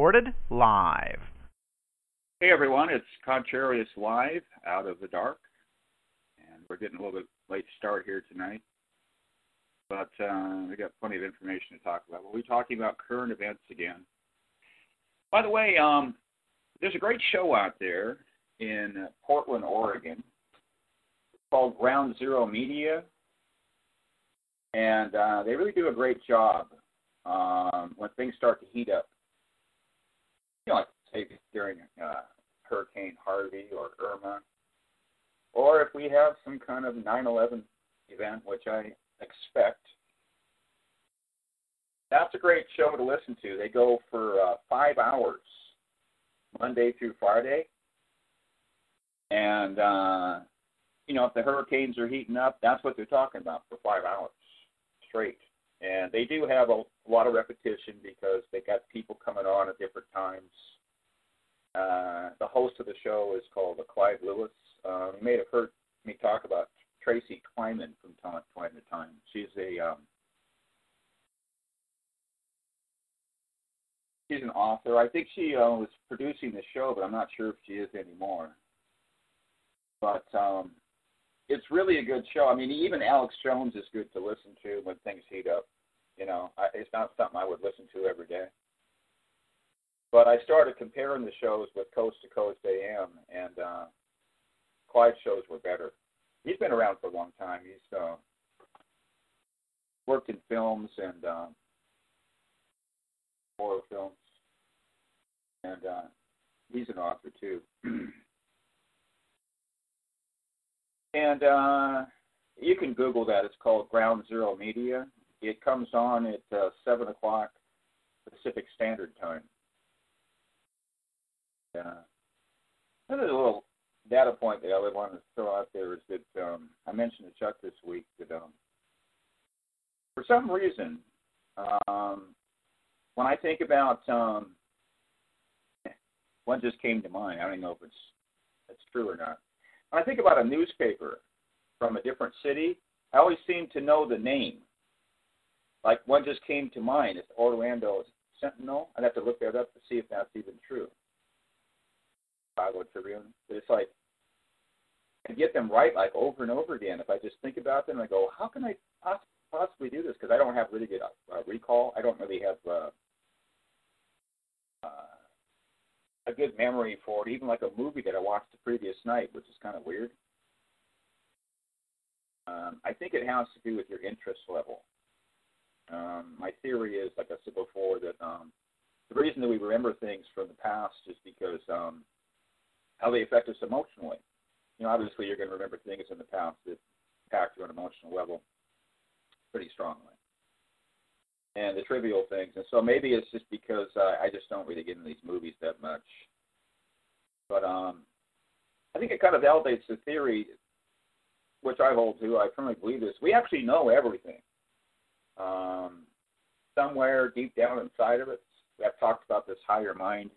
Recorded live. Hey everyone, it's Contrarius Live out of the dark, and we're getting a little bit late start here tonight, but uh, we got plenty of information to talk about. We'll be talking about current events again. By the way, um, there's a great show out there in Portland, Oregon, called Ground Zero Media, and uh, they really do a great job um, when things start to heat up. You know, like say during uh, Hurricane Harvey or Irma, or if we have some kind of 9/11 event, which I expect. That's a great show to listen to. They go for uh, five hours, Monday through Friday, and uh, you know if the hurricanes are heating up, that's what they're talking about for five hours straight. And they do have a lot of repetition because they got people coming on at different times. Uh, the host of the show is called Clyde Lewis. Um, you may have heard me talk about Tracy Kleiman from time, time to time. She's a um, she's an author. I think she uh, was producing the show, but I'm not sure if she is anymore. But um, it's really a good show. I mean, even Alex Jones is good to listen to when things heat up. You know, I, it's not something I would listen to every day. But I started comparing the shows with Coast to Coast AM, and uh, Clyde's shows were better. He's been around for a long time. He's uh, worked in films and um, horror films, and uh, he's an author too. and uh, you can Google that. It's called Ground Zero Media. It comes on at uh, seven o'clock Pacific Standard Time. Uh, another little data point that I would want to throw out there is that um, I mentioned to Chuck this week that um, for some reason, um, when I think about um, one just came to mind. I don't even know if it's it's true or not. When I think about a newspaper from a different city, I always seem to know the name. Like one just came to mind. It's Orlando Sentinel. I'd have to look that up to see if that's even true. Chicago Tribune. But it's like I get them right like over and over again. If I just think about them, I go, how can I possibly do this? Because I don't have really good uh, recall. I don't really have uh, a good memory for it. Even like a movie that I watched the previous night, which is kind of weird. Um, I think it has to do with your interest level. Um, my theory is, like I said before, that um, the reason that we remember things from the past is because um, how they affect us emotionally. You know, obviously you're going to remember things in the past that impact you on an emotional level pretty strongly, and the trivial things. And so maybe it's just because uh, I just don't really get into these movies that much. But um, I think it kind of validates the theory, which I hold to. I firmly believe this. We actually know everything. Um, somewhere deep down inside of us, I've talked about this higher mind,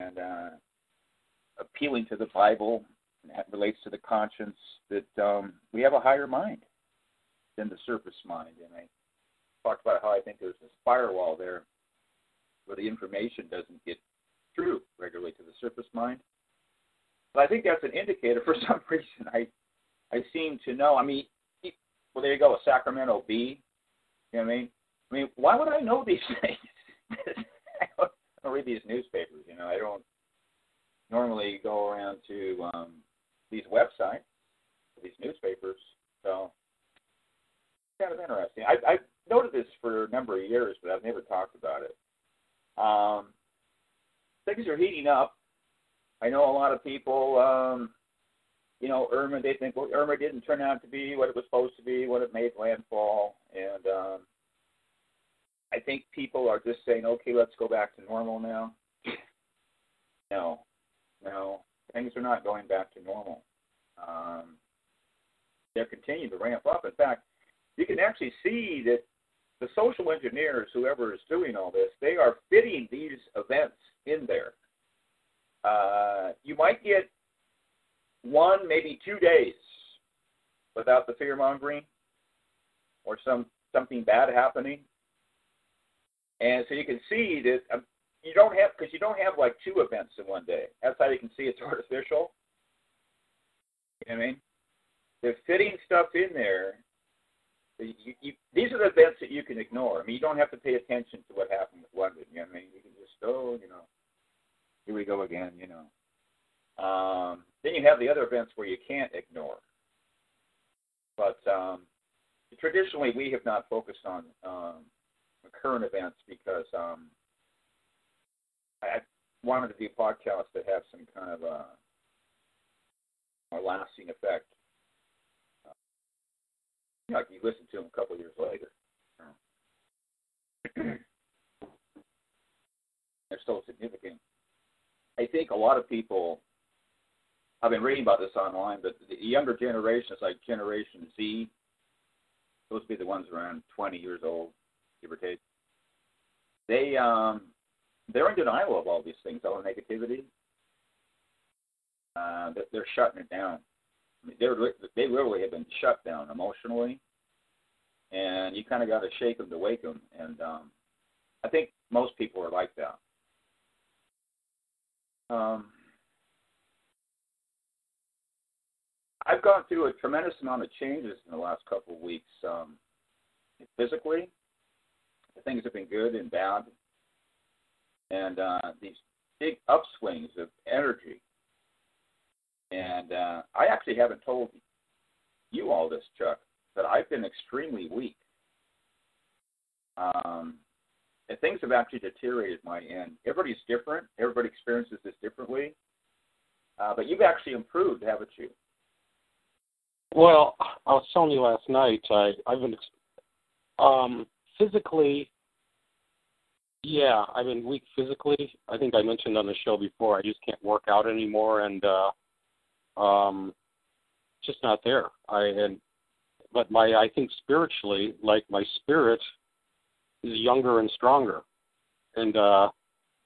and uh, appealing to the Bible that relates to the conscience that um, we have a higher mind than the surface mind. And I talked about how I think there's this firewall there where the information doesn't get through regularly to the surface mind. But I think that's an indicator for some reason. I I seem to know. I mean, well, there you go, a Sacramento bee. You know what I mean? I mean, why would I know these things? I don't read these newspapers. You know, I don't normally go around to um, these websites, these newspapers. So kind of interesting. I, I've noted this for a number of years, but I've never talked about it. Um, things are heating up. I know a lot of people um, you know, Irma, they think, well, Irma didn't turn out to be what it was supposed to be, what it made landfall. And um, I think people are just saying, okay, let's go back to normal now. No, no, things are not going back to normal. Um, they're continuing to ramp up. In fact, you can actually see that the social engineers, whoever is doing all this, they are fitting these events in there. Uh, you might get one, maybe two days without the fear mongering or some something bad happening. And so you can see that um, you don't have because you don't have like two events in one day. That's how you can see it's artificial. You know what I mean? They're fitting stuff in there. You, you, these are the events that you can ignore. I mean, you don't have to pay attention to what happened with London. You know what I mean? You can just oh, you know, here we go again. You know. Um, then you have the other events where you can't ignore. But um, traditionally, we have not focused on um, current events because um, I wanted to do podcasts that have some kind of a, a lasting effect. Like you listen to them a couple years later. They're still significant. I think a lot of people I've been reading about this online, but the younger generations, like Generation Z, those would be the ones around 20 years old, give or take. They um, they're in denial of all these things, all the negativity. Uh, they're shutting it down. Mean, they're they literally have been shut down emotionally, and you kind of got to shake them to wake them. And um, I think most people are like that. Um, I've gone through a tremendous amount of changes in the last couple of weeks. Um, physically, things have been good and bad, and uh, these big upswings of energy. And uh, I actually haven't told you all this, Chuck, that I've been extremely weak. Um, and things have actually deteriorated my end. Everybody's different. Everybody experiences this differently. Uh, but you've actually improved, haven't you? Well, I was telling you last night. I I've been um, physically. Yeah, I've been weak physically. I think I mentioned on the show before. I just can't work out anymore, and uh, um, just not there. I and but my I think spiritually, like my spirit is younger and stronger, and uh,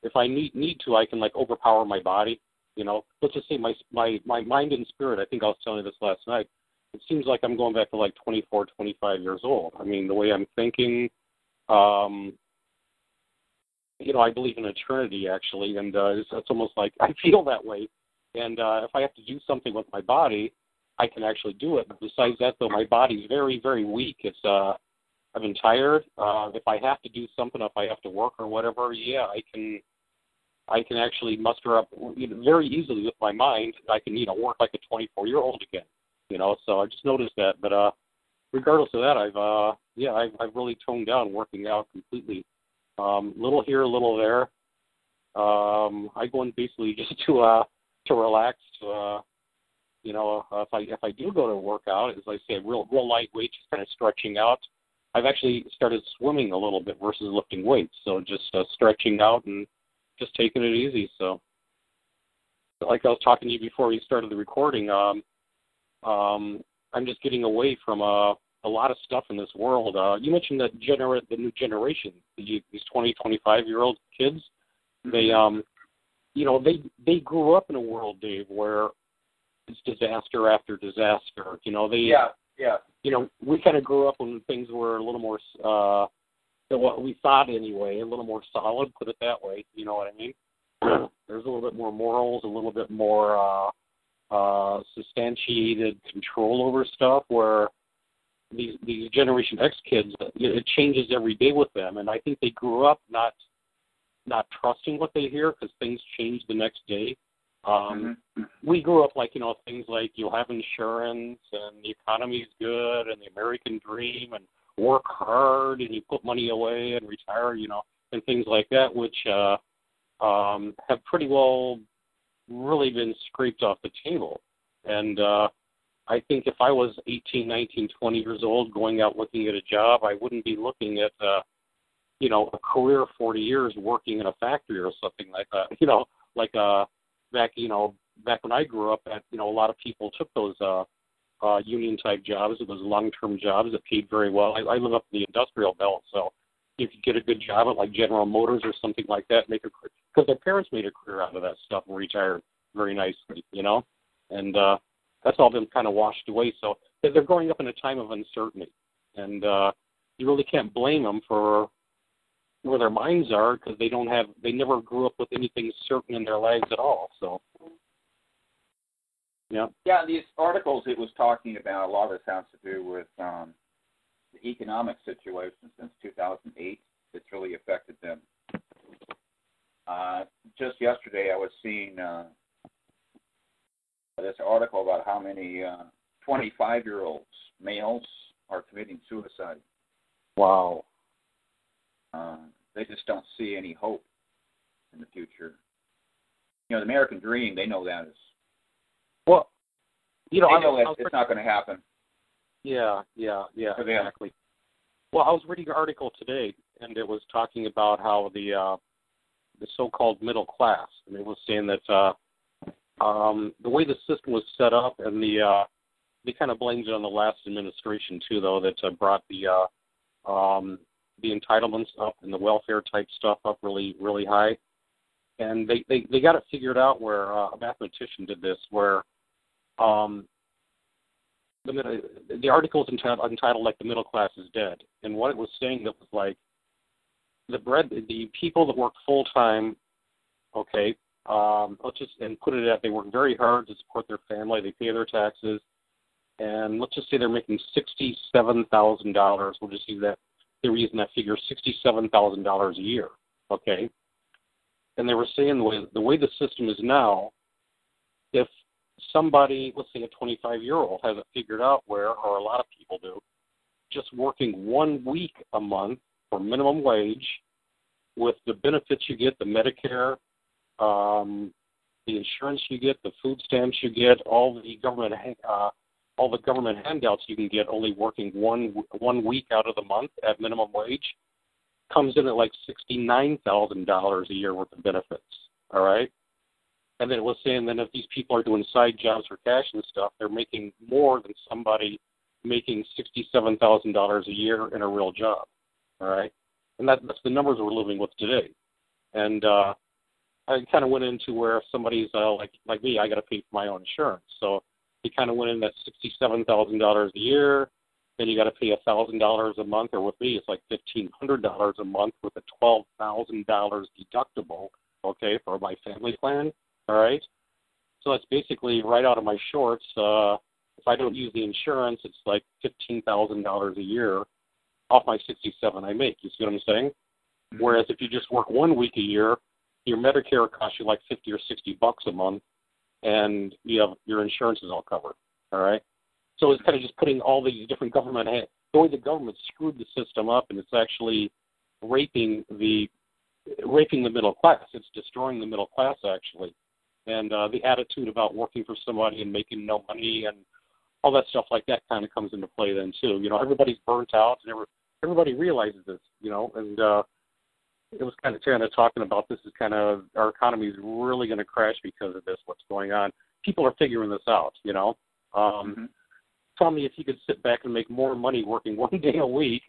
if I need need to, I can like overpower my body. You know, let's just say my my my mind and spirit. I think I was telling you this last night it seems like I'm going back to like 24, 25 years old. I mean, the way I'm thinking, um, you know, I believe in eternity actually, and uh, it's, it's almost like I feel that way. And uh, if I have to do something with my body, I can actually do it. But besides that, though, my body's very, very weak. It's uh, I've been tired. Uh, if I have to do something, if I have to work or whatever, yeah, I can. I can actually muster up you know, very easily with my mind. I can, you know, work like a 24 year old again you know. So I just noticed that. But uh, regardless of that, I've uh, yeah, I've, I've really toned down working out completely. Um, little here, little there. Um, I go in basically just to uh to relax. Uh, you know, if I if I do go to work out, as I say, real real lightweight, just kind of stretching out. I've actually started swimming a little bit versus lifting weights, so just uh, stretching out and just taking it easy. So, like I was talking to you before we started the recording, um, um, I'm just getting away from a uh, a lot of stuff in this world. Uh, you mentioned that gener- the new generation, the, these 20, 25 year old kids. They, um, you know, they they grew up in a world, Dave, where it's disaster after disaster. You know, they, yeah, yeah. You know, we kind of grew up when things were a little more, uh, what we thought anyway, a little more solid. Put it that way. You know what I mean? There's a little bit more morals, a little bit more. uh uh, substantiated control over stuff where these these Generation X kids, it changes every day with them, and I think they grew up not not trusting what they hear because things change the next day. Um, mm-hmm. We grew up like you know things like you'll have insurance and the economy's good and the American dream and work hard and you put money away and retire, you know, and things like that, which uh, um, have pretty well really been scraped off the table. And uh, I think if I was 18, 19, 20 years old, going out looking at a job, I wouldn't be looking at, uh, you know, a career 40 years working in a factory or something like that. You know, like uh, back, you know, back when I grew up, at you know, a lot of people took those uh, uh, union type jobs, those long term jobs that paid very well. I, I live up in the industrial belt, so you could get a good job at like General Motors or something like that, make a because their parents made a career out of that stuff and retired very nicely, you know, and uh, that's all been kind of washed away. So they're growing up in a time of uncertainty, and uh, you really can't blame them for where their minds are because they don't have they never grew up with anything certain in their lives at all. So yeah. Yeah, these articles it was talking about, a lot of this has to do with um, the economic situation since 2008 It's really affected them. Uh, just yesterday, I was seeing uh, this article about how many uh, 25 uh, year olds, males, are committing suicide. Wow. Uh, they just don't see any hope in the future. You know, the American dream, they know that is well, you know, they I know it's, it's not going to happen. Yeah, yeah, yeah, exactly. Well, I was reading an article today, and it was talking about how the uh, the so-called middle class, and it was saying that uh, um, the way the system was set up, and the uh, they kind of blamed it on the last administration too, though, that uh, brought the uh, um, the entitlements up and the welfare type stuff up really, really high. And they they they got it figured out where uh, a mathematician did this, where um, the the article is entitled, entitled like the middle class is dead, and what it was saying that was like the bread the people that work full time, okay, um, let's just and put it at they work very hard to support their family, they pay their taxes, and let's just say they're making sixty seven thousand dollars. We'll just use that they're using that figure sixty seven thousand dollars a year, okay. And they were saying the way the way the system is now, if somebody, let's say a 25 year old, has it figured out where, or a lot of people do, just working one week a month for minimum wage with the benefits you get, the Medicare, um, the insurance you get, the food stamps you get, all the government uh, all the government handouts you can get only working one one week out of the month at minimum wage comes in at like sixty nine thousand dollars a year worth of benefits. All right. And then it was saying that if these people are doing side jobs for cash and stuff, they're making more than somebody making sixty-seven thousand dollars a year in a real job. All right, and that, that's the numbers we're living with today. And uh, I kind of went into where if somebody's uh, like like me, I got to pay for my own insurance. So he kind of went in at sixty-seven thousand dollars a year. Then you got to pay a thousand dollars a month, or with me, it's like fifteen hundred dollars a month with a twelve thousand dollars deductible. Okay, for my family plan. All right. So that's basically right out of my shorts. Uh, if I don't use the insurance, it's like fifteen thousand dollars a year off my sixty-seven I make. You see what I'm saying? Mm-hmm. Whereas if you just work one week a year, your Medicare costs you like fifty or sixty bucks a month, and you have your insurance is all covered. All right. So it's kind of just putting all these different government the way the government screwed the system up, and it's actually raping the raping the middle class. It's destroying the middle class actually and uh, the attitude about working for somebody and making no money and all that stuff like that kind of comes into play then too. You know, everybody's burnt out and every, everybody realizes this. You know, and uh, it was kind of kind of talking about this is kind of our economy is really going to crash because of this. What's going on? People are figuring this out. You know, um, mm-hmm. tell me if you could sit back and make more money working one day a week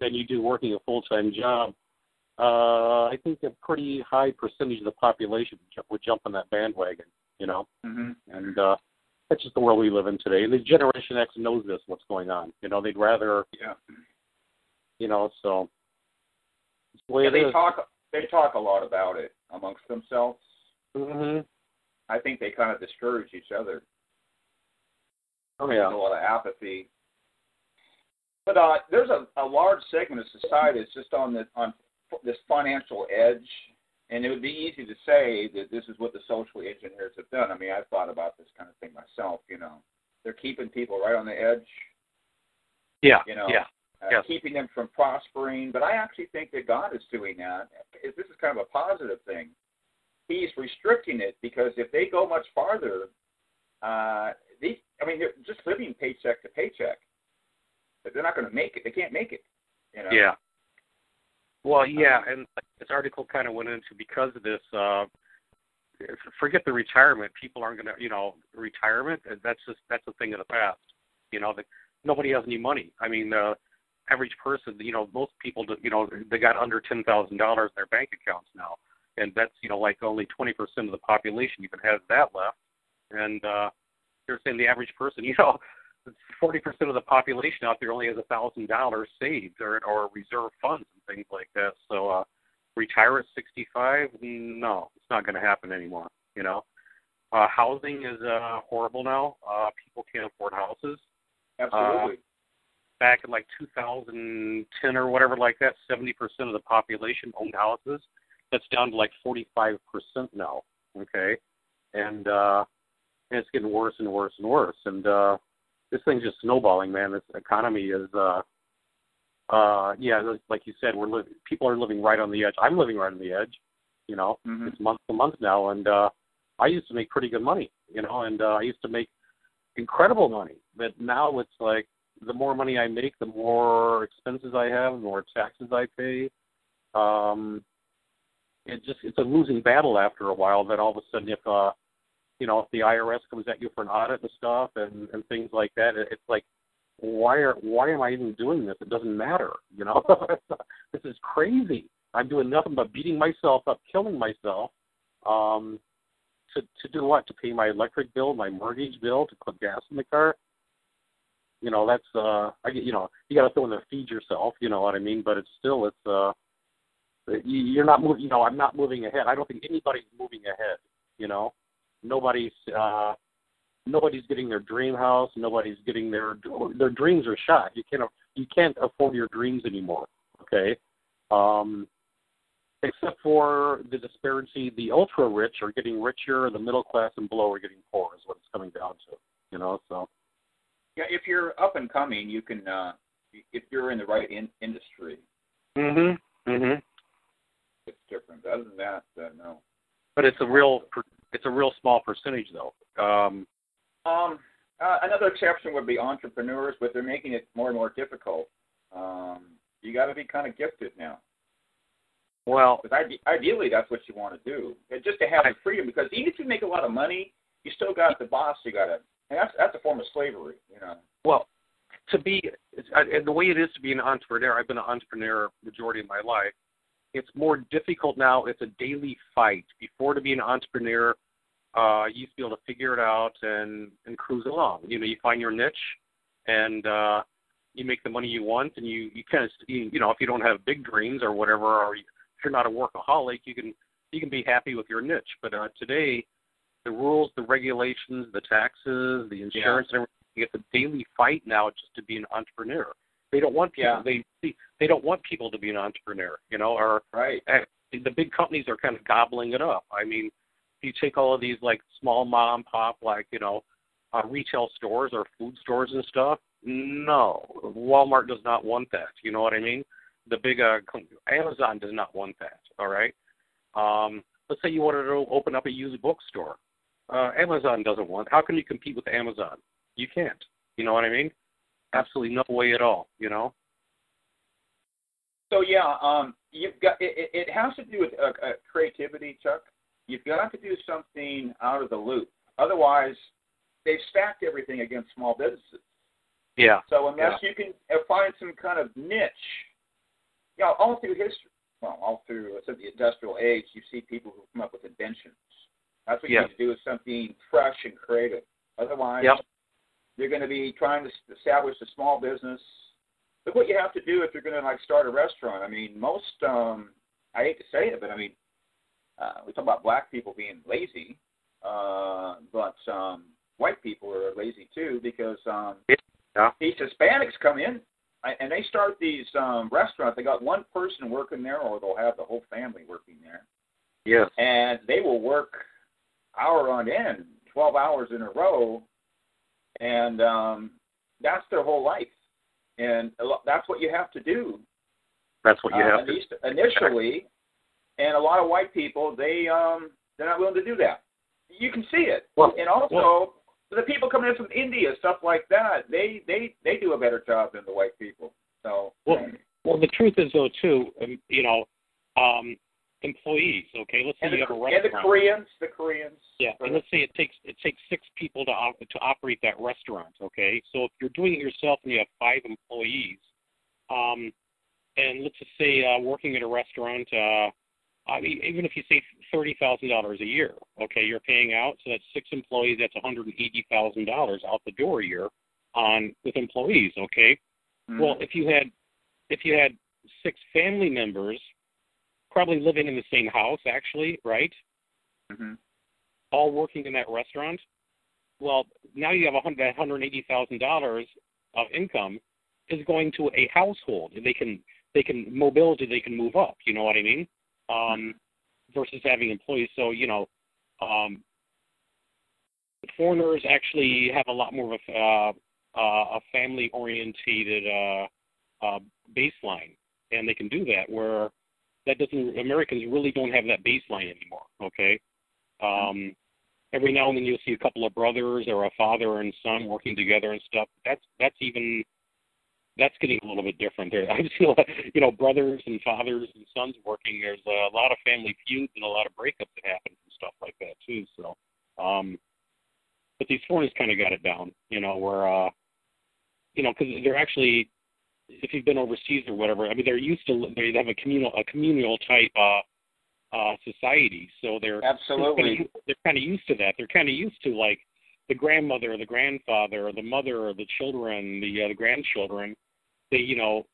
than you do working a full time job uh, I think a pretty high percentage of the population would jump on that bandwagon, you know. Mm-hmm. And uh, that's just the world we live in today. And the Generation X knows this, what's going on. You know, they'd rather, yeah. you know, so. The yeah, they is. talk. They talk a lot about it amongst themselves. Mm-hmm. I think they kind of discourage each other. Oh yeah. There's a lot of apathy. But uh, there's a, a large segment of society that's just on the on this financial edge, and it would be easy to say that this is what the social engineers have done. I mean, I've thought about this kind of thing myself. You know, they're keeping people right on the edge. Yeah. You know. Yeah. Uh, yes. keeping them from prospering, but I actually think that God is doing that. This is kind of a positive thing. He's restricting it because if they go much farther, uh, these, I mean, they're just living paycheck to paycheck. They're not going to make it. They can't make it. You know? Yeah. Well, yeah, and this article kind of went into because of this. uh Forget the retirement. People aren't going to, you know, retirement. That's just that's a thing of the past. You know, the, nobody has any money. I mean, the average person, you know, most people, you know, they got under ten thousand dollars in their bank accounts now, and that's you know like only twenty percent of the population even has that left. And uh they're saying the average person, you know, forty percent of the population out there only has a thousand dollars saved or or reserve funds and things like that. So uh retire at sixty five? No, it's not gonna happen anymore, you know. Uh housing is uh horrible now. Uh people can't afford houses. Absolutely. Uh, back in like 2010 or whatever like that, 70% of the population owned houses. That's down to like 45% now. Okay, and uh, and it's getting worse and worse and worse. And uh, this thing's just snowballing, man. This economy is, uh, uh, yeah, like you said, we're living. People are living right on the edge. I'm living right on the edge. You know, Mhm. it's month to month now, and uh, I used to make pretty good money. You know, and uh, I used to make incredible money. But now it's like the more money I make, the more expenses I have, the more taxes I pay. Um, it just it's a losing battle after a while. That all of a sudden, if uh, you know, if the IRS comes at you for an audit and stuff and and things like that, it, it's like, why are why am I even doing this? It doesn't matter, you know. this is crazy. I'm doing nothing but beating myself up, killing myself. Um, to to do what? To pay my electric bill, my mortgage bill, to put gas in the car. You know, that's uh, I get you know, you got to throw in there feed yourself. You know what I mean? But it's still it's uh, you- you're not moving. You know, I'm not moving ahead. I don't think anybody's moving ahead. You know, nobody's uh, nobody's getting their dream house. Nobody's getting their their dreams are shot. You can't you can't afford your dreams anymore. Okay, um, except for the disparity. The ultra rich are getting richer. The middle class and below are getting poor. Is what it's coming down to. You know, so Yeah, if you're up and coming, you can. uh If you're in the right in- industry, mhm mhm. it's different. Other than that, uh, no. But it's a real it's a real small percentage though. Um, Um, uh, another exception would be entrepreneurs, but they're making it more and more difficult. Um, you got to be kind of gifted now, well, because ideally that's what you want to do, And just to have the freedom. Because even if you make a lot of money, you still got the boss. You got to, and that's that's a form of slavery, you know. Well, to be and the way it is to be an entrepreneur, I've been an entrepreneur majority of my life. It's more difficult now. It's a daily fight. Before to be an entrepreneur, uh, you used to be able to figure it out and and cruise along. You know, you find your niche, and uh, you make the money you want, and you you kind of you, you know if you don't have big dreams or whatever, or if you're not a workaholic, you can you can be happy with your niche. But uh, today, the rules, the regulations, the taxes, the insurance, and everything it's a daily fight now just to be an entrepreneur. They don't want people. Yeah. They they don't want people to be an entrepreneur. You know, or Right. eh, the big companies are kind of gobbling it up. I mean, you take all of these like small mom pop, like you know, uh, retail stores or food stores and stuff. No, Walmart does not want that. You know what I mean? The big uh, Amazon does not want that. All right. Um, let's say you wanted to open up a used bookstore. Uh, Amazon doesn't want. How can you compete with Amazon? You can't. You know what I mean? Absolutely no way at all. You know. So yeah, um, you've got it. It has to do with uh, uh, creativity, Chuck. You've got to do something out of the loop. Otherwise, they've stacked everything against small businesses. Yeah. So unless you can uh, find some kind of niche, you know, all through history, well, all through let's the industrial age, you see people who come up with inventions. That's what Yeah. you need to do is something fresh and creative. Otherwise, Yep. you're going to be trying to establish a small business. Look what you have to do if you're going to like start a restaurant. I mean, most um, I hate to say it, but I mean, uh, we talk about black people being lazy, uh, but um, white people are lazy too because um, Yeah. these Hispanics come in and they start these um, restaurants. They got one person working there, or they'll have the whole family working there, Yes. and they will work hour on end, twelve hours in a row, and um, that's their whole life. And that's what you have to do That's what you uh, have at to. least initially. And a lot of white people, they um, they're not willing to do that. You can see it, Well, and also well- the people coming in from India, stuff like that, they they they do a better job than the white people. So well, well, the truth is though too, um, you know, um, employees. Okay, let's say and you the, have a restaurant. And the Koreans, the Koreans. Yeah, and let's say it takes it takes six people to op- to operate that restaurant. Okay, so if you're doing it yourself and you have five employees, um, and let's just say uh, working at a restaurant, uh, I mean, even if you say thirty thousand dollars a year, okay, you're paying out, so that's six employees, that's one hundred and eighty thousand dollars out the door a year on with employees. Okay, Mhm. well if you had if you had six family members, probably living in the same house, actually, right? Mhm. all working in that restaurant, well, now you have a hundred hundred eighty thousand dollars of income is going to a household. They can they can mobility they can move up. You know what I mean? Um, versus having employees. So you know, um, foreigners actually have a lot more of a uh, uh, a family orientated uh, uh, baseline, and they can do that where that doesn't Americans really don't have that baseline anymore. Okay. Um, every now and then you'll see a couple of brothers or a father and son working together and stuff. That's that's even that's getting a little bit different. There, I feel you know brothers and fathers and sons working. There's a lot of family feuds and a lot of breakups that happen and stuff like that too. So, um, but these foreigners kind of got it down. You know where uh, you know because they're actually if you've been overseas or whatever. I mean they're used to they have a communal a communal type. uh uh society so they're Absolutely. they're kind of used to that they're kind of used to like the grandmother or the grandfather or the mother or the children the uh, the grandchildren they you know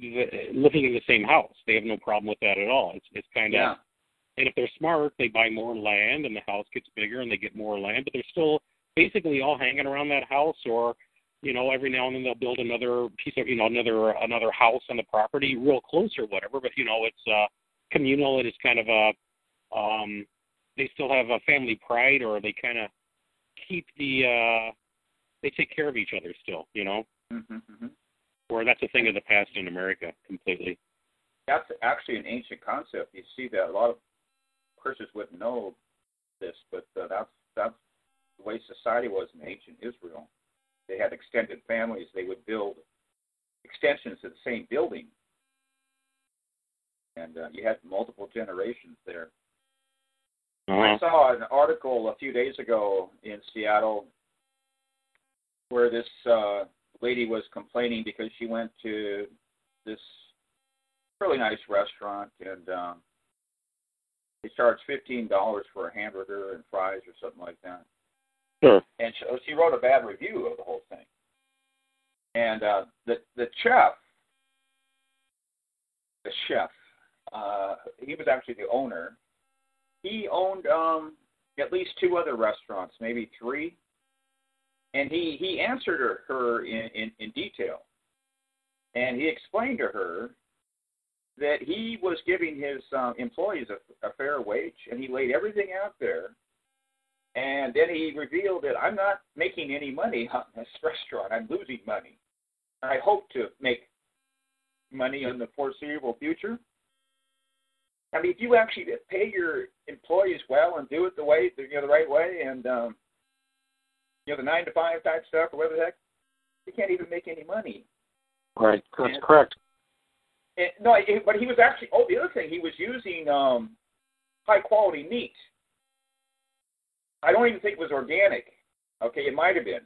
the, living in the same house they have no problem with that at all it's it's kind of Yeah. and if they're smart they buy more land and the house gets bigger and they get more land but they're still basically all hanging around that house or you know every now and then they'll build another piece of you know another another house on the property real close or whatever but you know it's uh communal and it's kind of a um they still have a family pride or they kind of keep the uh they take care of each other still you know Mhm, mhm. or that's a thing of the past in america completely That's actually an ancient concept. You see that a lot of Christians wouldn't know this, but uh, that's that's the way society was in ancient Israel. They had extended families. They would build extensions to the same building, and uh, you had multiple generations there. I uh saw an article a few days ago in Seattle where this uh, lady was complaining because she went to this really nice restaurant and um, they charged fifteen dollars for a hamburger and fries or something like that. Sure And she, she wrote a bad review of the whole thing. And uh, the the chef, the chef, uh, he was actually the owner. He owned um, at least two other restaurants, maybe three. And he, he answered her, her in, in, in detail. And he explained to her that he was giving his um, employees a, a fair wage, and he laid everything out there. And then he revealed that I'm not making any money on this restaurant. I'm losing money. I hope to make money in the foreseeable future. I mean, if you actually pay your employees well and do it the way, you know, the right way, and um, you know, the nine to five type stuff or whatever the heck, you can't even make any money. right that's Yeah. correct And, no, it, but he was actually. Oh, the other thing, he was using um, high quality meat. I don't even think it was organic. Okay, it might have been.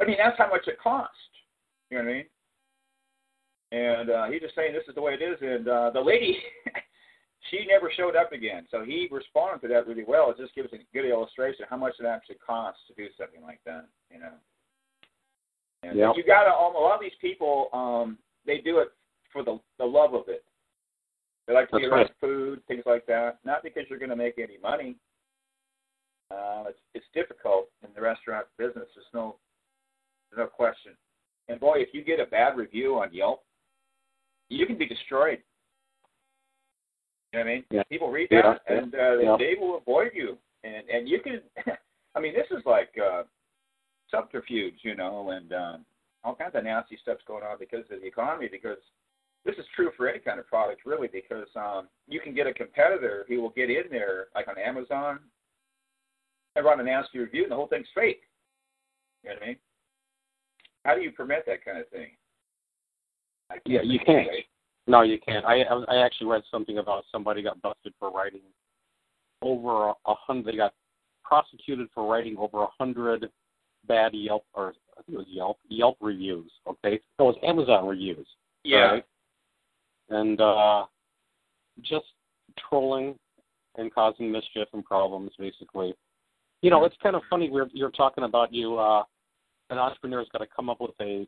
I mean, that's how much it cost. You know what I mean? And uh, he's just saying this is the way it is. And uh, the lady, she never showed up again. So he responded to that really well. It just gives a good illustration how much it actually costs to do something like that. You know. And Yeah. you got to. Um, a lot of these people, um, they do it for the the love of it. They like to That's around right. food, things like that. Not because you're going to make any money. Uh, it's it's difficult in the restaurant business. There's no there's no question. And boy, if you get a bad review on Yelp, you can be destroyed. You know what I mean? Yeah. People read that yeah, and uh, yeah. they will avoid you. And and you can. I mean, this is like uh, subterfuge, you know, and um, all kinds of nasty stuff's going on because of the economy. Because this is true for any kind of product, really, because um, you can get a competitor who will get in there, like on Amazon, and run a nasty review, and the whole thing's fake. You know what I mean? How do you permit that kind of thing? Yeah, you can't. No, you can't. I I actually read something about somebody got busted for writing over a hundred. They got prosecuted for writing over a hundred bad Yelp or I think it was Yelp Yelp reviews. Okay, so it was Amazon reviews. Yeah. Right? And uh, just trolling and causing mischief and problems, basically. You know, it's kind of funny. We're you're talking about you. Uh, an entrepreneur's got to come up with a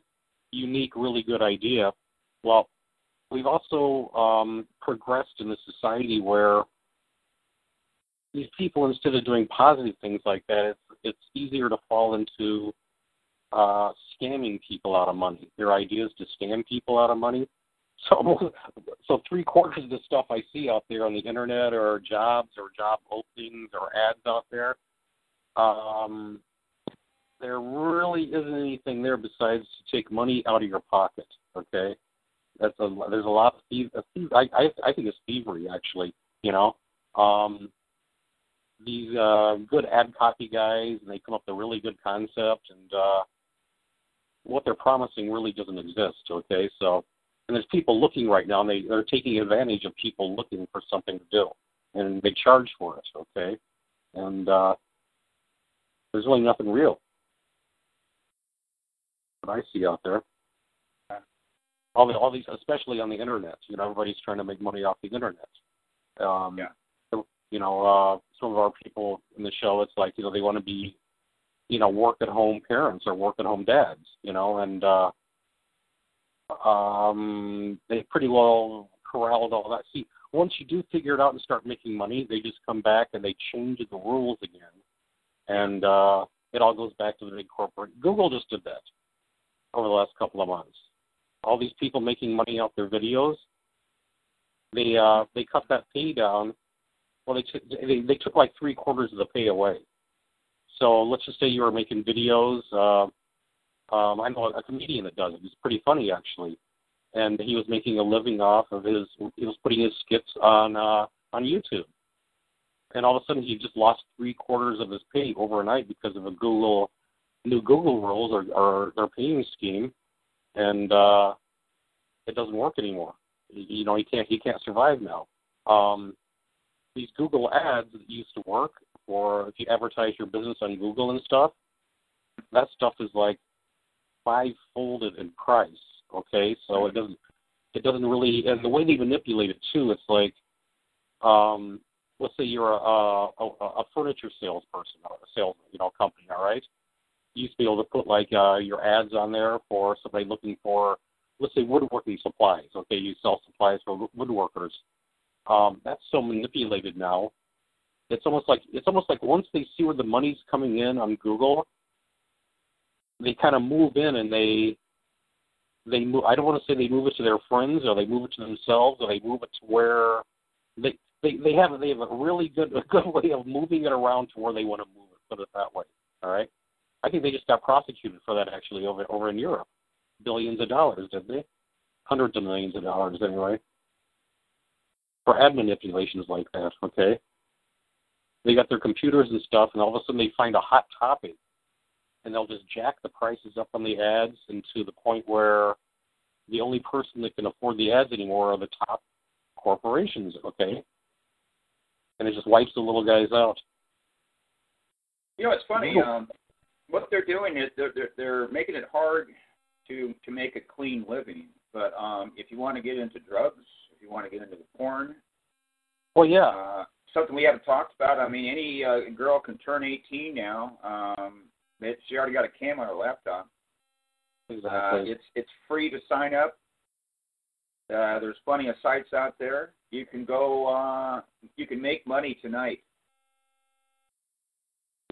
unique, really good idea. Well, we've also um, progressed in a society where these people, instead of doing positive things like that, it's it's easier to fall into uh, scamming people out of money. Their idea is to scam people out of money. So, so three quarters of the stuff I see out there on the internet, or jobs, or job openings, or ads out there, um, there really isn't anything there besides to take money out of your pocket. Okay, that's a there's a lot of thiev- I I I think it's thievery actually. You know, um, these uh, good ad copy guys, and they come up with a really good concept, and uh, what they're promising really doesn't exist. Okay, so and there's people looking right now, and they they're taking advantage of people looking for something to do, and they charge for it. Okay, and uh, there's really nothing real that I see out there. All the all these, especially on the internet. You know, everybody's trying to make money off the internet. Um, Yeah. so, you know, uh, some of our people in the show, it's like you know they want to be, you know, work at home parents or work at home dads. You know, and uh, um, they pretty well corralled all that. See, once you do figure it out and start making money, they just come back and they change the rules again, and uh, it all goes back to the big corporate. Google just did that over the last couple of months. All these people making money off their videos, they uh, they cut that pay down. Well, they, took they they took like three quarters of the pay away. So let's just say you were making videos. Uh, um, I know a comedian that does it. It's pretty funny actually, and he was making a living off of his. He was putting his skits on uh, on YouTube, and all of a sudden he just lost three quarters of his pay overnight because of a Google new Google rules or, or their paying scheme, and uh, it doesn't work anymore. You know he can't he can't survive now. Um, these Google ads that used to work, or if you advertise your business on Google and stuff, that stuff is like five folded in price. Okay, so it doesn't it doesn't really and the way they manipulate it too, it's like um let's say you're a a, a furniture salesperson a sales you know company, all right? You used to be able to put like uh your ads on there for somebody looking for let's say woodworking supplies. Okay, you sell supplies for woodworkers. Um, that's so manipulated now. It's almost like it's almost like once they see where the money's coming in on Google, they kind of move in and they they move. I don't want to say they move it to their friends or they move it to themselves or they move it to where they they they have they have a really good a good way of moving it around to where they want to move it. Put it that way. All right. I think they just got prosecuted for that actually over over in Europe, billions of dollars, did they? Hundreds of millions of dollars anyway. For ad manipulations like that, okay? They got their computers and stuff, and all of a sudden they find a hot topic, and they'll just jack the prices up on the ads, and to the point where the only person that can afford the ads anymore are the top corporations, okay? And it just wipes the little guys out. You know, it's funny. Um, what they're doing is they're, they're they're making it hard to to make a clean living. But um, if you want to get into drugs, if you want to get into the porn, Well, yeah, uh, something we haven't talked about. I mean, any uh, girl can turn 18 now. Um, it, she already got a cam on her laptop. Uh, exactly. it's it's free to sign up. Uh, there's plenty of sites out there. You can go. Uh, you can make money tonight.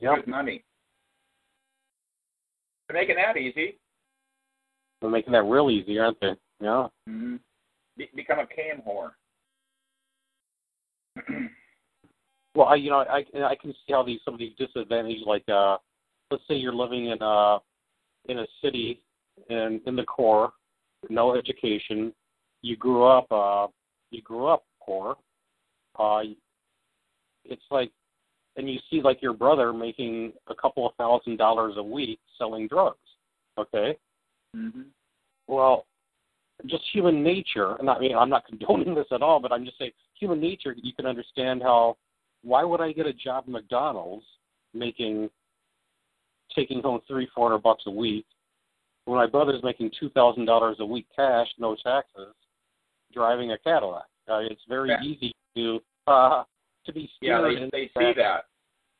yep. Good money. They're making that easy. They're making that real easy, aren't they? Yeah. Mm-hmm. Be- become a cam whore. Well, I you know I I can see how these some of these disadvantages like uh let's say you're living in a in a city in in the core, no education, you grew up uh you grew up poor. Uh it's like and you see like your brother making a couple of thousand dollars a week selling drugs. Okay. Mm-hmm. Well, just human nature, and I mean, I'm not condoning this at all, but I'm just saying human nature. You can understand how. Why would I get a job at McDonald's making, taking home three, four hundred bucks a week, when my brother's making two thousand dollars a week cash, no taxes, driving a Cadillac? Uh, it's very Yeah. easy to uh, to be Yeah, steered they they see that.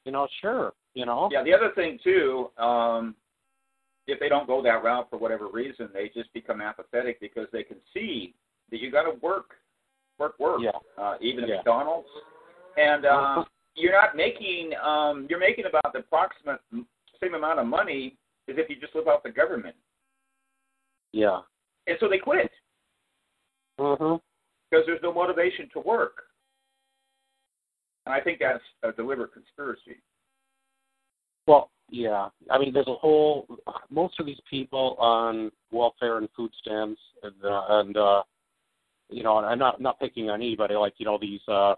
You know, sure. You know. Yeah, the other thing too, um, if they don't go that route for whatever reason, they just become apathetic because they can see that you got to work, work, work. Yeah. Uh, even at Yeah. McDonald's, and uh, Uh-huh. you're not making um, you're making about the approximate same amount of money as if you just live off the government, Yeah. and so they quit Mhm. Because there's no motivation to work. And I think that's a deliberate conspiracy. Well, yeah. I mean, there's a whole. Most of these people on welfare and food stamps, and, uh, and uh, you know, and I'm not not picking on anybody. Like you know, these uh,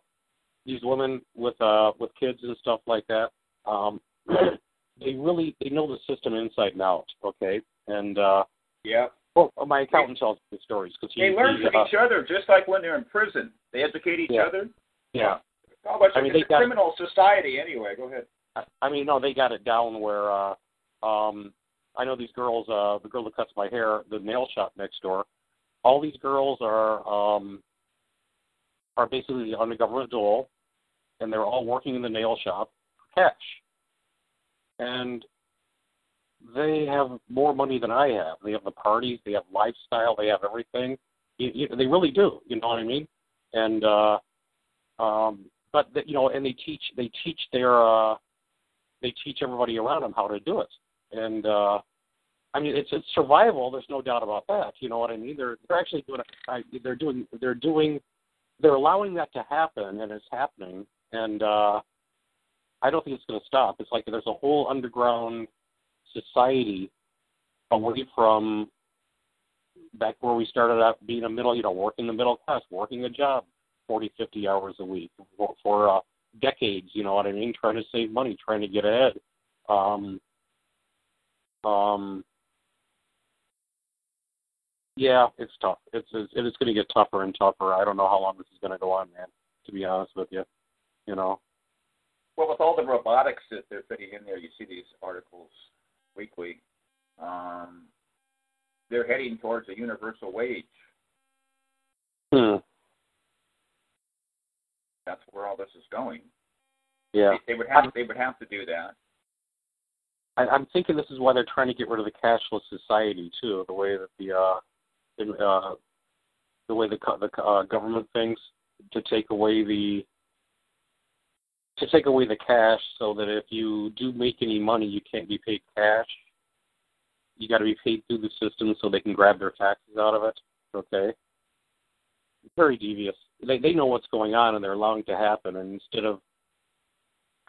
these women with uh with kids and stuff like that. Um, they really they know the system inside and out. Okay, and uh, Yeah. Well, my accountant tells me the stories because he They learn from uh, each other, just like when they're in prison. They educate each Yeah. other. yeah. Oh, but I mean, it's a got- criminal society anyway. Go ahead. I- I mean, no, they got it down where uh um I know these girls uh the girl that cuts my hair, the nail shop next door, all these girls are um are basically on the government dole and they're all working in the nail shop for cash. And they have more money than I have. They have the parties, they have lifestyle, they have everything. You, you, they really do, you know what I mean? And uh um but the, you know, and they teach they teach their uh they teach everybody around them how to do it. And uh I mean, it's it's survival. There's no doubt about that. You know what I mean? They're they're actually doing I, they're doing they're doing they're allowing that to happen, and it's happening. And uh I don't think it's going to stop. It's like there's a whole underground society away from back where we started out being a middle, you know, working the middle class, working a job 40, 50 hours a week for, for uh, decades, you know what I mean, trying to save money, trying to get ahead. Um, um, yeah, it's tough. It's, it's it is going to get tougher and tougher. I don't know how long this is going to go on, man. To be honest with you, you know. Well, with all the robotics that they're putting in there, you see these articles weekly. Um, they're heading towards a universal wage. Hmm. That's where all this is going. Yeah. They, they would have they would have to do that. I, I'm thinking this is why they're trying to get rid of the cashless society too. The way that the uh, the, uh, the way the the uh, government thinks to take away the to take away the cash, so that if you do make any money, you can't be paid cash. You got to be paid through the system, so they can grab their taxes out of it. Okay. Very devious. They they know what's going on, and they're allowing it to happen. And instead of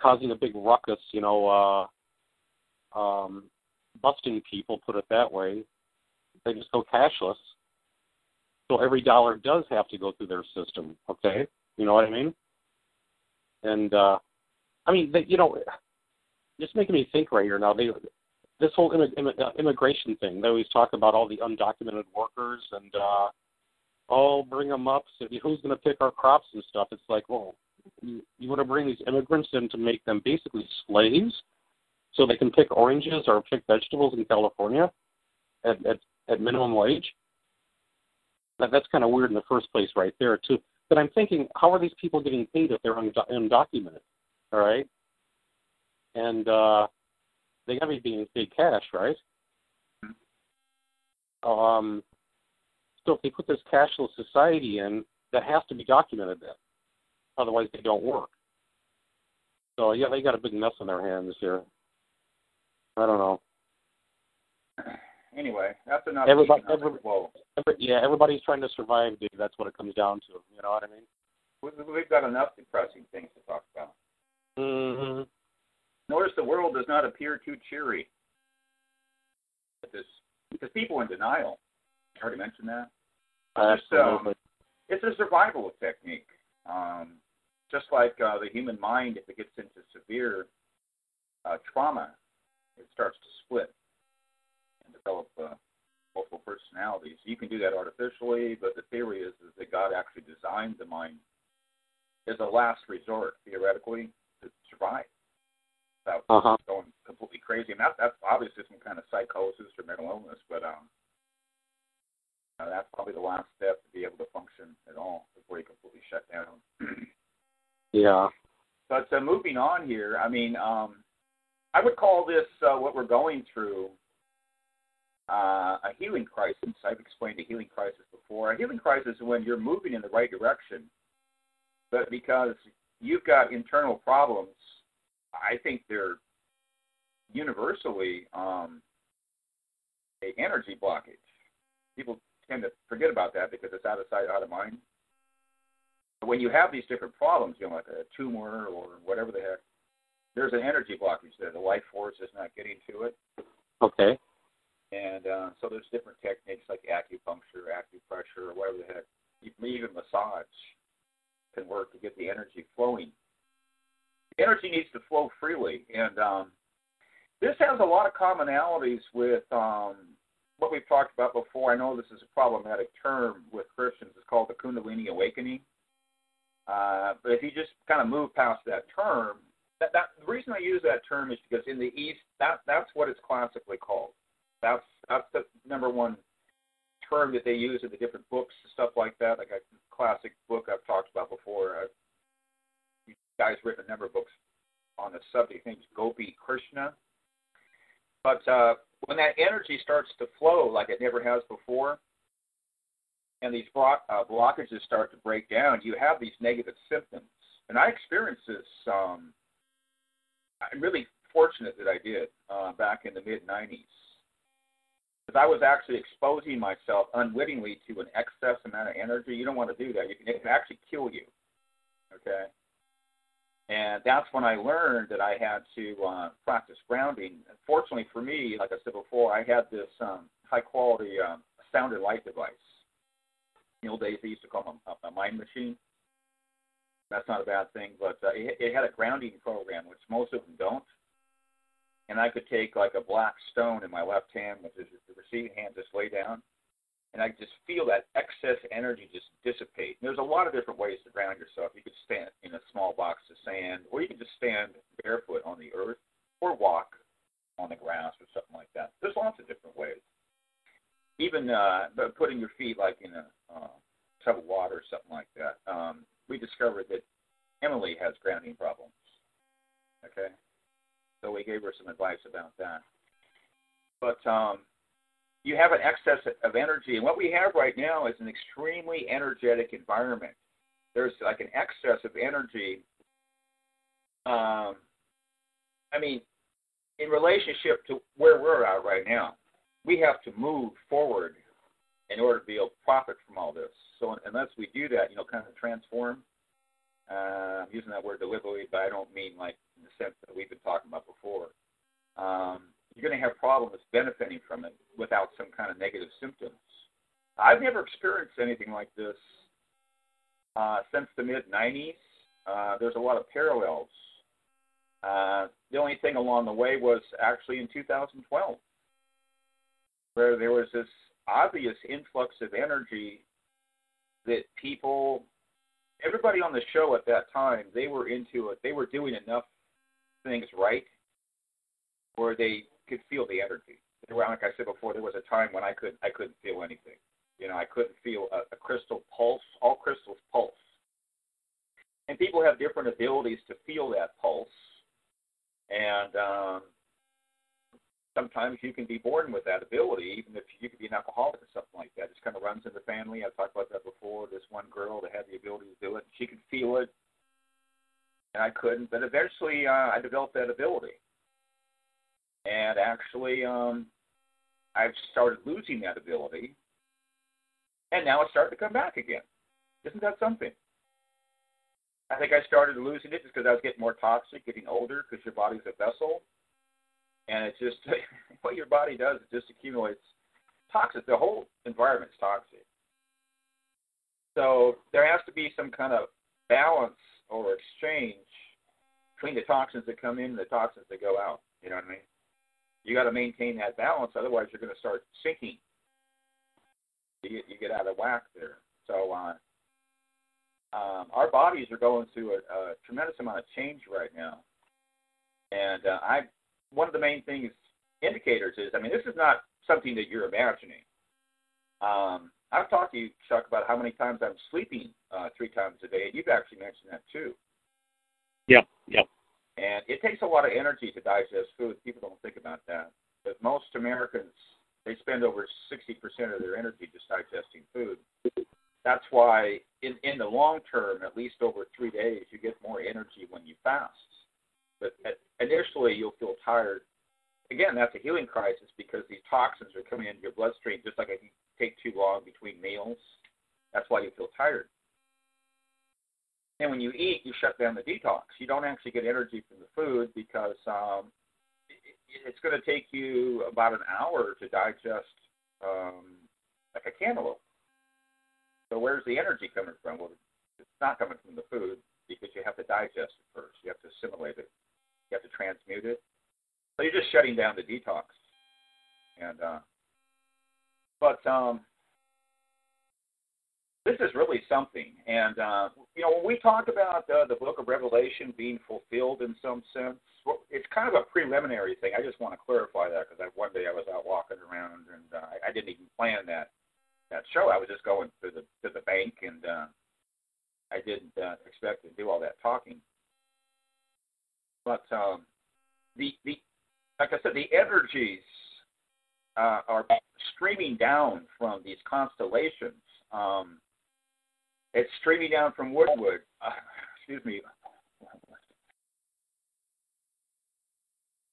causing a big ruckus, you know. uh um, busting people, put it that way. They just go cashless. So every dollar does have to go through their system. Okay, you know what I mean? And uh, I mean, they, you know, just making me think right here now. They this whole imm- uh, immigration thing. They always talk about all the undocumented workers and uh, oh, bring them up. So who's going to pick our crops and stuff? It's like, well, you, you want to bring these immigrants in to make them basically slaves? so they can pick oranges or pick vegetables in California at at, at minimum wage. That, that's kind of weird in the first place, right there too. But I'm thinking, how are these people getting paid if they're undo- undocumented? All right, and uh, they got to be being paid cash, right? Um, so if they put this cashless society in, that has to be documented then. Otherwise, they don't work. So yeah, they got a big mess on their hands here. I don't know. Anyway, that's enough. Everybody- every- Every, yeah, everybody's trying to survive, dude. That's what it comes down to. You know what I mean? We- We've got enough depressing things to talk about. Mm-hmm. Notice the world does not appear too cheery. At this, because people in denial. I already mentioned that. It's just, um, Absolutely. it's a survival technique. Um, just like uh, the human mind, if it gets into severe uh, trauma, it starts to split develop uh, multiple personalities. You can do that artificially, but the theory is, is that God actually designed the mind as a last resort, theoretically, to survive without uh-huh. going completely crazy. And that, that's obviously some kind of psychosis or mental illness, but um, uh, that's probably the last step to be able to function at all before you completely shut down. yeah. But uh, moving on here, I mean, um, I would call this uh, what we're going through uh, a healing crisis. I've explained a healing crisis before. A healing crisis is when you're moving in the right direction, but because you've got internal problems, I think they're universally um, a energy blockage. People tend to forget about that because it's out of sight, out of mind. But when you have these different problems, you know, like a tumor or whatever the heck, there's an energy blockage there. The life force is not getting to it. Okay. And uh, so there's different techniques like acupuncture, acupressure, or whatever the heck. Even massage can work to get the energy flowing. The energy needs to flow freely, and um, this has a lot of commonalities with um, what we've talked about before. I know this is a problematic term with Christians. It's called the Kundalini awakening. Uh, but if you just kind of move past that term, that, that the reason I use that term is because in the East, that that's what it's classically called. That's that's the number one term that they use in the different books and stuff like that. Like a classic book I've talked about before. Uh, you guys written a number of books on the subject. Named Gopi Krishna. But uh, when that energy starts to flow like it never has before, and these block, uh, blockages start to break down, you have these negative symptoms. And I experienced this. Um, I'm really fortunate that I did uh, back in the mid 90s because I was actually exposing myself unwittingly to an excess amount of energy. You don't want to do that. You can, it can actually kill you. Okay. And that's when I learned that I had to uh, practice grounding. Fortunately for me, like I said before, I had this um, high quality um, sound and light device. In the old days, they used to call them a, a mind machine. That's not a bad thing, but uh, it, it had a grounding program, which most of them don't and I could take like a black stone in my left hand with the receiving hand, just lay down, and I could just feel that excess energy just dissipate. And there's a lot of different ways to ground yourself. You could stand in a small box of sand, or you can just stand barefoot on the earth, or walk on the grass or something like that. There's lots of different ways. Even uh, putting your feet like in a uh, tub of water or something like that. Um, we discovered that Emily has grounding problems. Okay, so we gave her some advice about that. But um, you have an excess of energy, and what we have right now is an extremely energetic environment. There's like an excess of energy. Um, I mean, in relationship to where we're at right now, we have to move forward in order to be able to profit from all this. So unless we do that, you know, kind of transform. Uh, I'm using that word deliberately, but I don't mean like in the sense that we've been talking about before, um, you're going to have problems benefiting from it without some kind of negative symptoms. I've never experienced anything like this uh, since the mid 90s. Uh, there's a lot of parallels. Uh, the only thing along the way was actually in 2012, where there was this obvious influx of energy that people, everybody on the show at that time, they were into it. They were doing enough things right where they could feel the energy. Like I said before, there was a time when I could I couldn't feel anything. You know, I couldn't feel a, a crystal pulse. All crystals pulse, and people have different abilities to feel that pulse. And um, sometimes you can be born with that ability, even if you could be an alcoholic or something like that. It just kind of runs in the family. I've talked about that before. This one girl that had the ability to do it, she could feel it and I couldn't. But eventually, uh, I developed that ability, and actually, um, I've started losing that ability, and now it's starting to come back again. Isn't that something? I think I started losing it just because I was getting more toxic, getting older, because your body's a vessel, and it's just what your body does. It just accumulates toxic. The whole environment's toxic. So there has to be some kind of balance or exchange between the toxins that come in and the toxins that go out. You know what I mean? You got to maintain that balance, otherwise you're going to start sinking. You get you get out of whack there. So uh, um, our bodies are going through a, a tremendous amount of change right now, and uh, I one of the main things indicators is I mean this is not something that you're imagining. Um, I've talked to you, Chuck, about how many times I'm sleeping uh, three times a day. You've actually mentioned that too. Yep, yep. And it takes a lot of energy to digest food. People don't think about that. But most Americans, they spend over 60% of their energy just digesting food. That's why, in, in the long term, at least over three days, you get more energy when you fast. But initially, you'll feel tired. Again, that's a healing crisis because these toxins are coming into your bloodstream just like if you take too long between meals. That's why you feel tired. And when you eat, you shut down the detox. You don't actually get energy from the food because um, it, it's going to take you about an hour to digest um, like a cantaloupe. So where's the energy coming from? Well, it's not coming from the food because you have to digest it first. You have to assimilate it. You have to transmute it. So you're just shutting down the detox. And uh, but um, this is really something. And uh, you know, when we talk about uh, the Book of Revelation being fulfilled in some sense, it's kind of a preliminary thing. I just want to clarify that because one day I was out walking around and uh, I, I didn't even plan that that show. I was just going to the to the bank and uh, I didn't uh, expect to do all that talking. But um, the the like I said, the energies uh, are streaming down from these constellations. Um, it's streaming down from Woodwood. Uh, excuse me.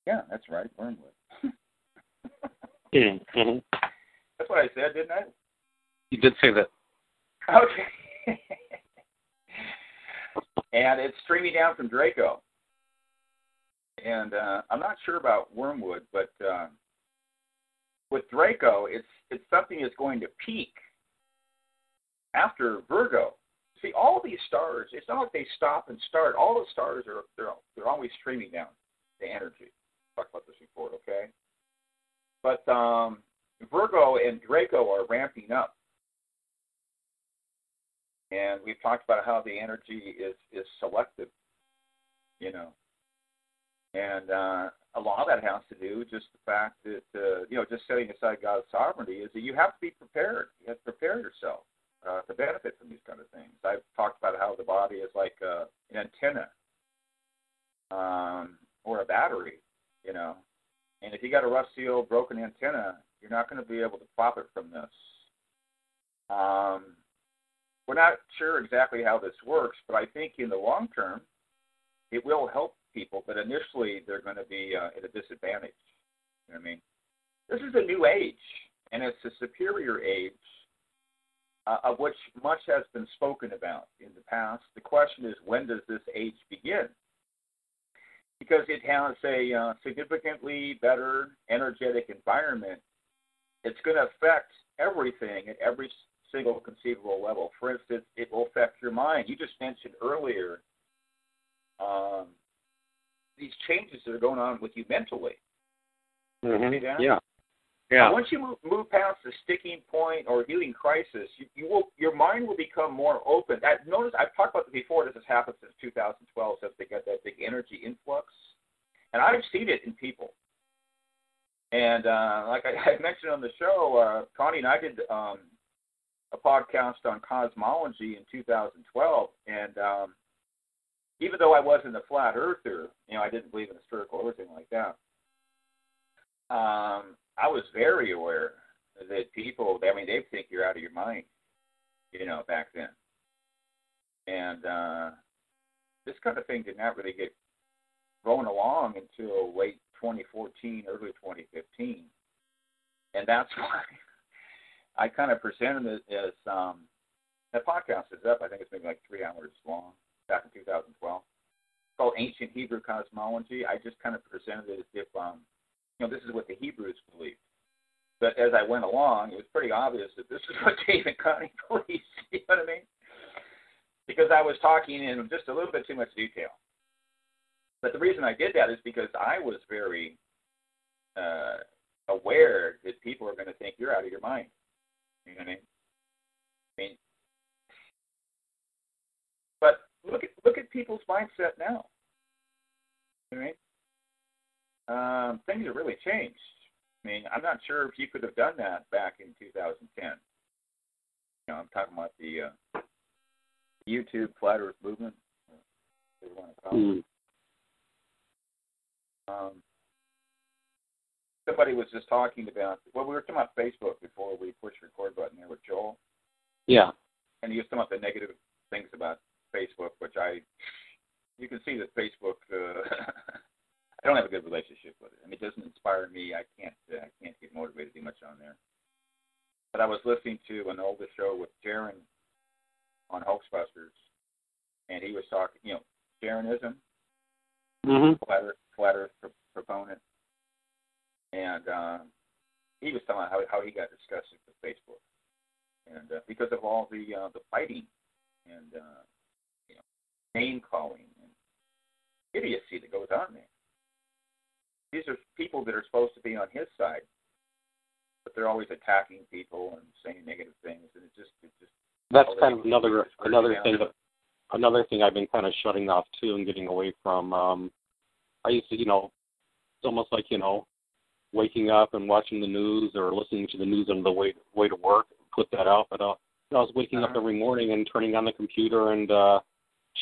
Yeah, that's right, Wormwood. mm-hmm. That's what I said, didn't I? You did say that. Okay. and it's streaming down from Draco. And uh, I'm not sure about Wormwood, but uh, with Draco, it's it's something that's going to peak after Virgo. See, all these stars, it's not like they stop and start. All the stars are they're they're always streaming down the energy. Talked about this before, okay? But um, Virgo and Draco are ramping up, and we've talked about how the energy is is selective, you know, and uh, a lot of that has to do just the fact that uh, you know just setting aside God's sovereignty is that you have to be prepared. You have to prepare yourself uh, to benefit from these kind of things. I've talked about how the body is like uh, an antenna um, or a battery, you know. And if you got a rusty old broken antenna, you're not going to be able to profit from this. Um, we're not sure exactly how this works, but I think in the long term, it will help people. But initially, they're going to be uh, at a disadvantage. You know what I mean? This is a new age, and it's a superior age uh, of which much has been spoken about in the past. The question is, when does this age begin? Because it has a uh, significantly better energetic environment, it's going to affect everything at every single conceivable level. For instance, it will affect your mind. You just mentioned earlier um, these changes that are going on with you mentally. Mm-hmm. Yeah. Yeah. once you move, move past the sticking point or healing crisis, you, you will your mind will become more open. I notice I've talked about this before. This has happened since 2012 since they got that big energy influx, and I've seen it in people. And uh, like I, I mentioned on the show, uh, Connie and I did um, a podcast on cosmology in 2012, and um, even though I wasn't a flat earther, you know, I didn't believe in the spherical or anything like that. Um, I was very aware that people, I mean, they think you're out of your mind, you know, back then. And uh, this kind of thing did not really get going along until late 2014, early 2015. And that's why I kind of presented it as um, that podcast is up. I think it's maybe like three hours long back in 2012. It's called Ancient Hebrew Cosmology. I just kind of presented it as if um, you know, this is what the Hebrews believed. But as I went along, it was pretty obvious that this is what David Connie believed. You know what I mean? because I was talking in just a little bit too much detail. But the reason I did that is because I was very uh, aware that people are going to think you're out of your mind. You know what I mean? I mean, but look at look at people's mindset now. You know what I mean? Um, things have really changed. I mean, I'm not sure if you could have done that back in 2010. You know, I'm talking about the uh, YouTube flat Earth movement. Mm. Um, somebody was just talking about well, we were talking about Facebook before we pushed record button there with Joel. Yeah. And he was talking about the negative things about Facebook, which I you can see that Facebook uh, I don't have a good relationship with it. I mean, it doesn't inspire me. I can't uh, I can't get motivated too much on there. But I was listening to an older show with Jeran on Hoaxbusters, and he was talking, you know, Jeranism, mm-hmm. flat Earth, flat Earth proponent, and uh, he was telling how how he got disgusted with Facebook, and uh, because of all the uh, the fighting and uh, you know name calling and idiocy that goes on there. These are people that are supposed to be on his side, but they're always attacking people and saying negative things, and it just it just. That's kind of another another thing that another thing I've been kind of shutting off too and getting away from. Um, I used to, you know, it's almost like you know, waking up and watching the news or listening to the news on the way way to work. Put that out, but uh, I was waking uh-huh. up every morning and turning on the computer and uh,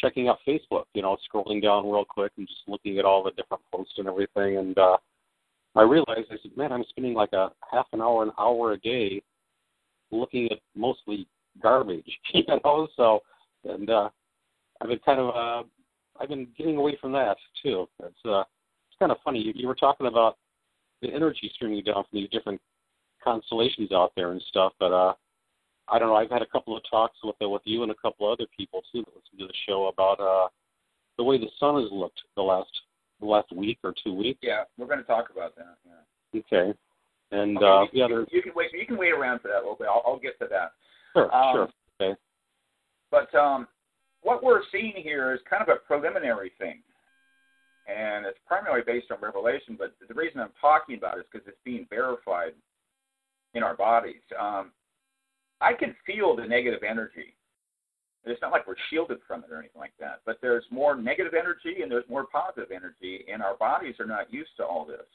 checking out Facebook. You know, scrolling down real quick and just looking at all the different posts and everything. And uh, I realized I said, man, I'm spending like a half an hour, an hour a day looking at mostly garbage. You know, so and uh, I've been kind of uh, I've been getting away from that too. It's uh, it's kind of funny. You, you were talking about the energy streaming down from these different constellations out there and stuff, but uh, I don't know. I've had a couple of talks with uh, with you and a couple other people too that listen to the show about uh, the way the sun has looked the last the last week or two weeks. Yeah, we're going to talk about that. Yeah. Okay. And okay, uh, you, the other. You, you can wait. You can wait around for that a little bit. I'll, I'll get to that. Sure. Um, sure. Okay. But um, what we're seeing here is kind of a preliminary thing, and it's primarily based on revelation. But the reason I'm talking about it is because it's being verified in our bodies. Um, I can feel the negative energy. It's not like we're shielded from it or anything like that, but there's more negative energy and there's more positive energy, and our bodies are not used to all this.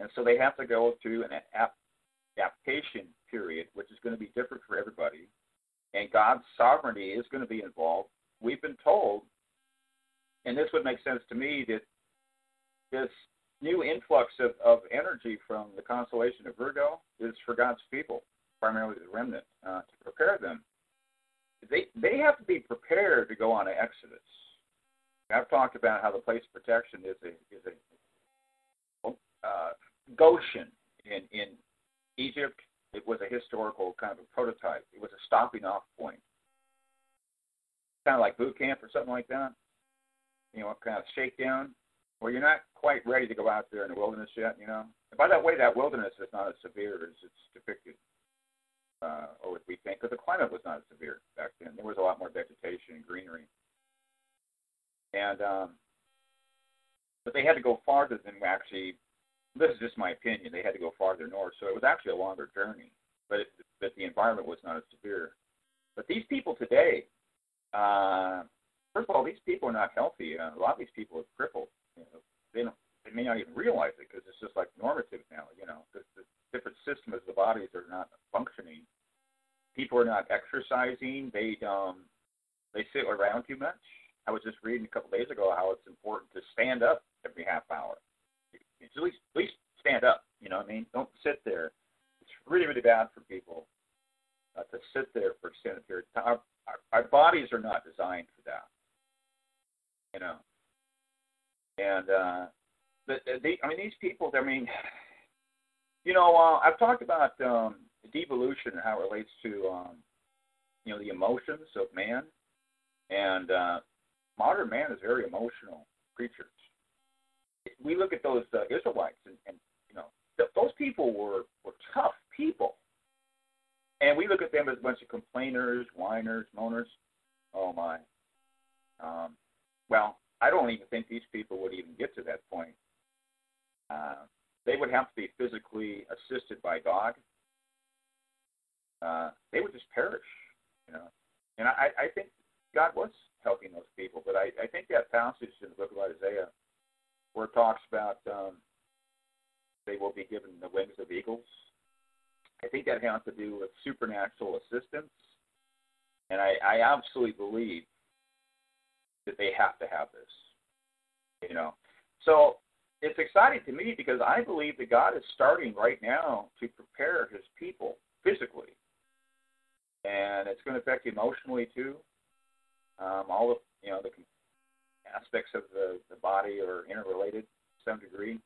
And so they have to go through an adaptation period, which is going to be different for everybody. And God's sovereignty is going to be involved. We've been told, and this would make sense to me, that this new influx of, of energy from the constellation of Virgo is for God's people primarily the remnant, uh, to prepare them. They they have to be prepared to go on an exodus. I've talked about how the place of protection is a is a uh, Goshen in in Egypt. It was a historical kind of a prototype. It was a stopping off point, kind of like boot camp or something like that. You know, kind of shakedown where you're not quite ready to go out there in the wilderness yet. You know, and by that way, that wilderness is not as severe as it's depicted uh, or what we think, because the climate was not as severe back then. There was a lot more vegetation and greenery. And um, but they had to go farther than actually. This is just my opinion. They had to go farther north, so it was actually a longer journey. But it, but the environment was not as severe. But these people today, uh, first of all, these people are not healthy. Uh, a lot of these people are crippled. You know, they don't. They may not even realize it because it's just like normative now. You know, because the different systems of the bodies are not functioning. People are not exercising. They um they sit around too much. I was just reading a couple days ago how it's important to stand up every half hour. It's at least at least stand up. You know what I mean? Don't sit there. It's really really bad for people uh, to sit there for extended periods of time. Our, our, our bodies are not designed for that. You know. And uh, the, the, I mean, these people. I mean, you know, uh, I've talked about um, devolution and how it relates to, um, you know, the emotions of man, and uh, modern man is very emotional creatures. We look at those uh, Israelites, and, and you know, th- those people were were tough people, and we look at them as a bunch of complainers, whiners, moaners. Oh my. Um, well, I don't even think these people would even get to that point. Uh, they would have to be physically assisted by God. Uh, they would just perish, you know. And I, I think God was helping those people, but I, I think that passage in the book of Isaiah, where it talks about um, they will be given the wings of eagles, I think that has to do with supernatural assistance. And I, I absolutely believe that they have to have this. You know. So it's exciting to me because I believe that God is starting right now to prepare his people physically. And it's going to affect emotionally too. Um, all the you know the aspects of the, the body are interrelated to some degree.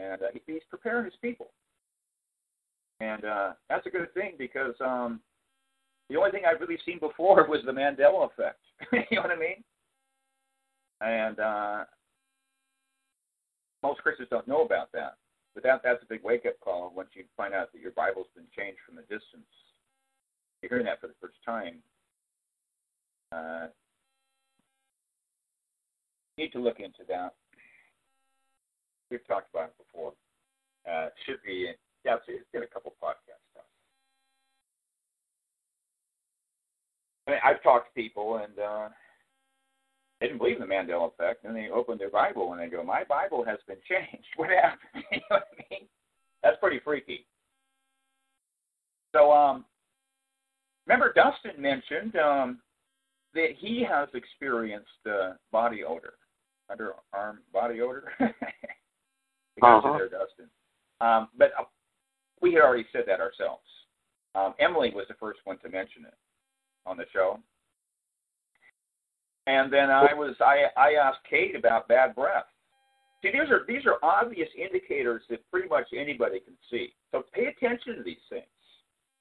And uh, he's preparing his people. And uh, that's a good thing because um, the only thing I've really seen before was the Mandela effect. you know what I mean? And uh, most Christians don't know about that. But that that's a big wake up call once you find out that your Bible's been changed from a distance. You're hearing that for the first time. Uh, need to look into that. We've talked about it before. Uh, should be yeah, it's, been a couple podcasts. I mean, I've talked to people and uh, they didn't believe in the Mandela effect, and they open their Bible and they go, "My Bible has been changed. What happened?" you know what I mean? That's pretty freaky. So, um, remember Dustin mentioned um, that he has experienced uh, body odor, underarm body odor. because uh-huh. their Dustin. Um, but uh, we had already said that ourselves. Um, Emily was the first one to mention it on the show. And then I was I I asked Kate about bad breath. See, these are these are obvious indicators that pretty much anybody can see. So pay attention to these things.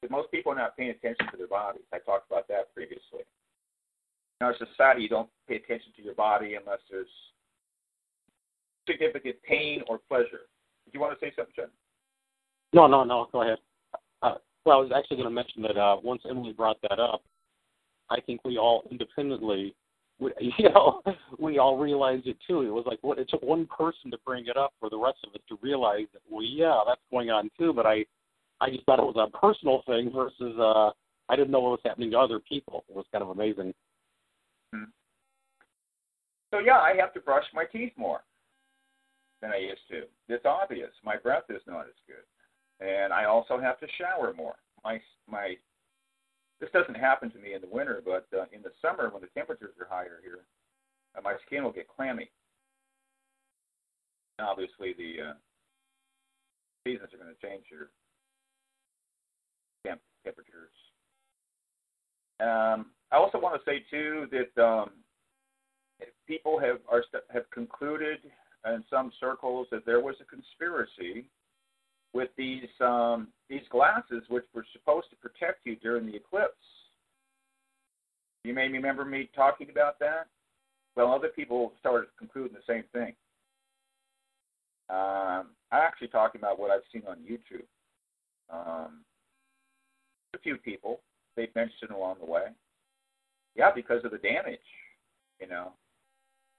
Because most people are not paying attention to their bodies. I talked about that previously. In our society, you don't pay attention to your body unless there's significant pain or pleasure. Do you want to say something, Jen? No, no, no. Go ahead. Uh, well, I was actually going to mention that uh, once Emily brought that up, I think we all independently, we, you know, we all realized it too. It was like what it took one person to bring it up for the rest of us to realize that. Well, yeah, that's going on too. But I, I just thought it was a personal thing versus uh, I didn't know what was happening to other people. It was kind of amazing. Hmm. So yeah, I have to brush my teeth more than I used to. It's obvious. My breath is not as good and I also have to shower more. My my this doesn't happen to me in the winter, but uh, in the summer when the temperatures are higher here, uh, my skin will get clammy. And obviously, the uh, seasons are going to change your temp- temperatures. Um, I also want to say too that um, people have are have concluded in some circles that there was a conspiracy with these um, these glasses, which were supposed to protect you during the eclipse. You may remember me talking about that. Well, other people started concluding the same thing. Um, I'm actually talking about what I've seen on YouTube. Um, a few people they've mentioned along the way. Yeah, because of the damage, you know.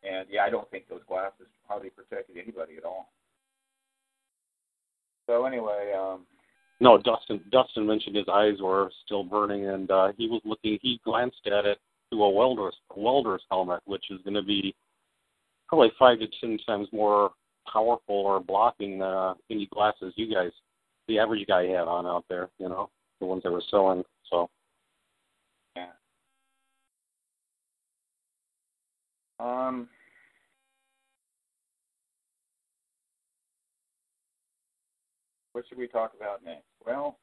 And yeah, I don't think those glasses hardly protected anybody at all. So anyway, um, no, Dustin. Dustin mentioned his eyes were still burning, and uh, he was looking. He glanced at it through a welder's welder's helmet, which is going to be probably five to ten times more powerful or blocking uh, any glasses you guys, the average guy had on out there. You know, the ones that were selling. So. Yeah. Um. What should we talk about next? Well,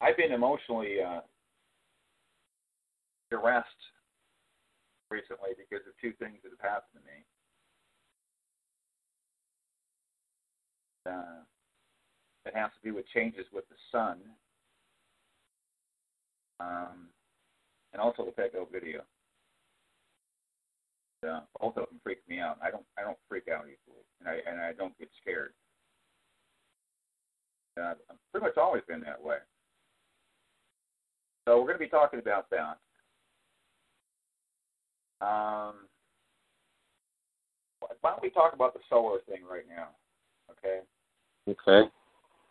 I've been emotionally uh, duressed recently because of two things that have happened to me. Uh, it has to do with changes with the sun, um, and also the Pet Goat video uh, both of them freak me out. I don't I don't freak out easily, and I and I don't get scared. Uh, I've pretty much always been that way. So we're going to be talking about that. Um, why don't we talk about the solar thing right now? Okay. Okay.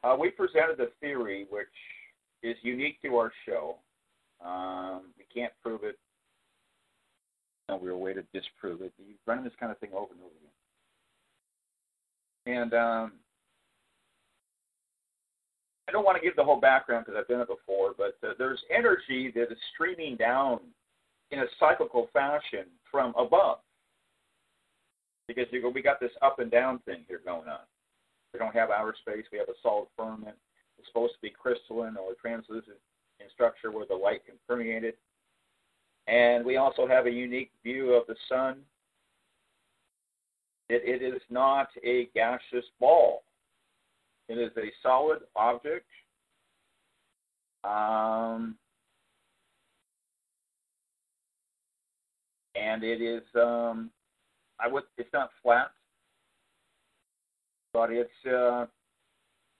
Uh, we presented a theory which is unique to our show. Um, we can't prove it. We're a way to disprove it. You're running this kind of thing over and over again. And um, I don't want to give the whole background because I've done it before, but uh, there's energy that is streaming down in a cyclical fashion from above. Because you go, we got this up and down thing here going on. We don't have outer space. We have a solid firmament. It's supposed to be crystalline or translucent in structure where the light can permeate it. And we also have a unique view of the sun. It, it is not a gaseous ball. It is a solid object. Um, and it is um, I would it's not flat but it's uh,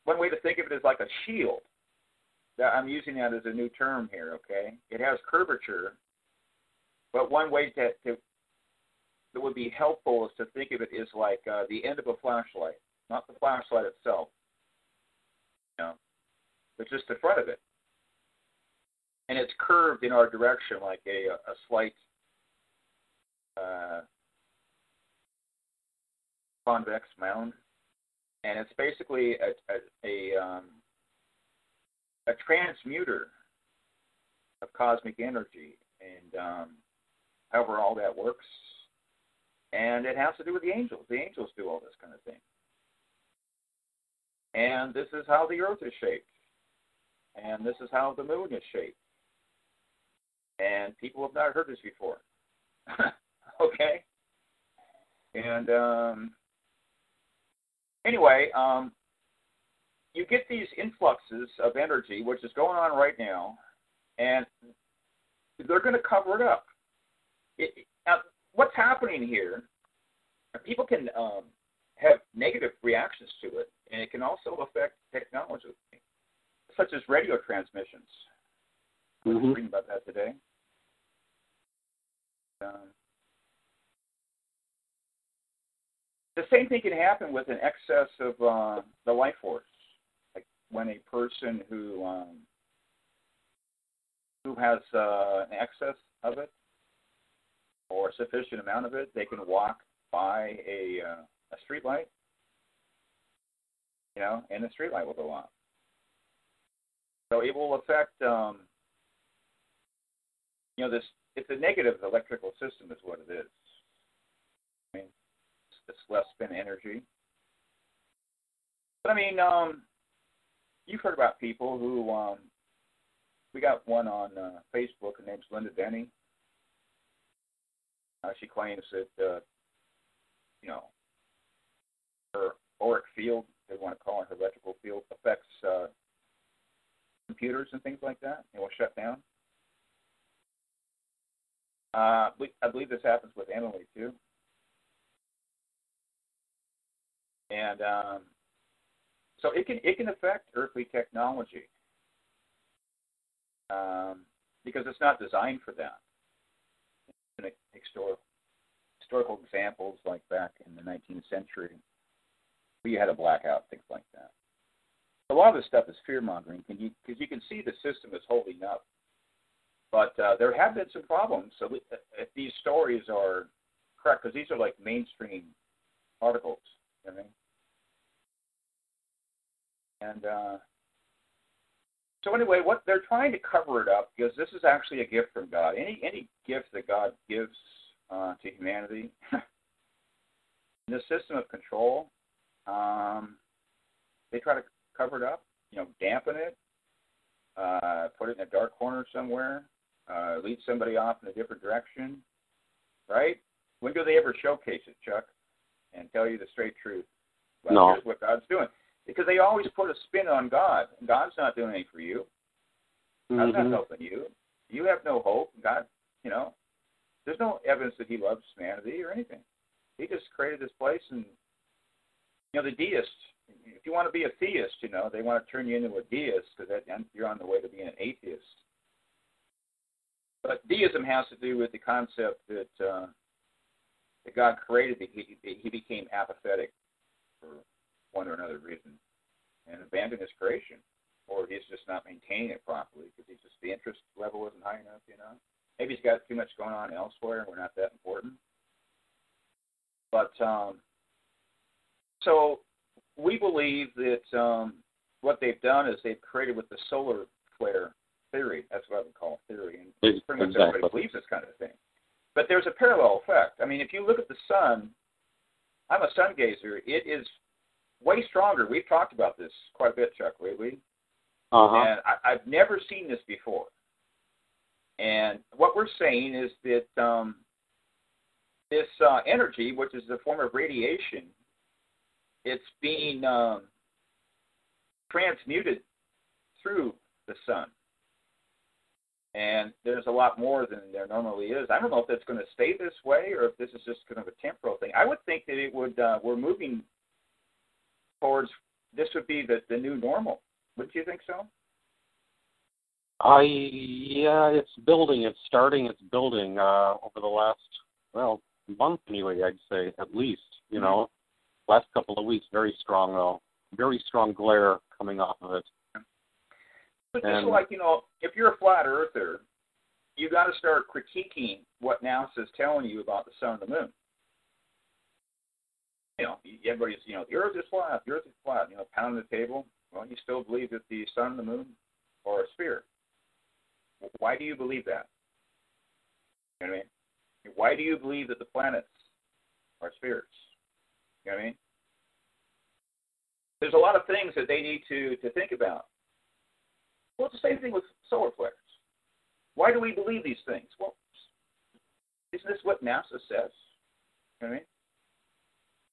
one way to think of it is like a shield. I'm using that as a new term here. Okay, it has curvature, but one way to, to that would be helpful is to think of it as like uh, the end of a flashlight, not the flashlight itself, you know, but just the front of it, and it's curved in our direction like a a slight uh, convex mound. And it's basically a a, a, um, a transmuter of cosmic energy, and um, however all that works, and it has to do with the angels. The angels do all this kind of thing, and this is how the Earth is shaped, and this is how the Moon is shaped, and people have not heard this before. okay, and um, anyway, um, you get these influxes of energy, which is going on right now, and they're going to cover it up. It, now, what's happening here? People can um, have negative reactions to it, and it can also affect technology, such as radio transmissions. Mm-hmm. I was reading about that today. Um, the same thing can happen with an excess of uh, the life force. Like when a person who um, who has uh, an excess of it or a sufficient amount of it, they can walk by a uh, a street light, you know, and the street light will go off. So it will affect, um, you know, this. It's a negative electrical system, is what it is. I mean, it's less spin energy. But I mean, um, you've heard about people who um, we got one on uh, Facebook. Her name's Linda Denny. Uh, she claims that uh, you know her auric field, they want to call it her electrical field, affects uh, computers and things like that. It will shut down. Uh, I believe this happens with Emily too. and um, so it can it can affect earthly technology um, because it's not designed for that. Historical historical examples like back in the 19th century, we had a blackout, things like that. A lot of this stuff is fear mongering, because you, you can see the system is holding up. But uh, there have been some problems. So if these stories are correct, because these are like mainstream articles, you know what I mean? And uh, so anyway, what they're trying to cover it up because this is actually a gift from God. Any any gift that God gives uh, to humanity, in the system of control, um, they try to cover it up. You know, dampen it, uh, put it in a dark corner somewhere, uh, lead somebody off in a different direction, right? When do they ever showcase it, Chuck, and tell you the straight truth? Well, no. Here's what God's doing because they always put a spin on God. God's not doing anything for you. God's mm-hmm. not helping you. You have no hope. God, you know, there's no evidence that He loves humanity or anything. He just created this place, and you know, the deists. If you want to be a theist, you know, they want to turn you into a deist because you're on the way to being an atheist. but deism has to do with the concept that uh, that God created the, he, he became apathetic for one or another reason and abandoned his creation, or he's just not maintaining it properly because he's just the interest level isn't high enough, you know. Maybe he's got too much going on elsewhere, and we're not that important. But um, so we believe that um, what they've done is they've created with the solar flare theory. That's what I would call theory, and pretty much exactly. everybody believes this kind of thing. But there's a parallel effect. I mean, if you look at the sun, I'm a sun gazer. It is way stronger. We've talked about this quite a bit, Chuck, lately. Uh-huh. And I, I've never seen this before. And what we're saying is that um, this uh, energy, which is a form of radiation, it's being um, transmuted through the sun. And there's a lot more than there normally is. I don't know if that's going to stay this way or if this is just kind of a temporal thing. I would think that it would. Uh, we're moving towards this would be the the new normal. Wouldn't you think so? I yeah, it's building. It's starting. It's building uh, over the last well month anyway. I'd say at least. You Mm-hmm. know, last couple of weeks very strong though. Very strong glare coming off of it. But just And- like you know, if you're a flat earther, you got to start critiquing what NASA's telling you about the sun and the moon. You know, everybody's you know the Earth is flat, the Earth is flat. You know, pounding the table. Well, you still believe that the sun and the moon are a sphere. Why do you believe that? You know what I mean? Why do you believe that the planets are spheres? You know what I mean? There's a lot of things that they need to to think about. Well, it's the same thing with solar flares. Why do we believe these things? Well, isn't this what NASA says? You know what I mean?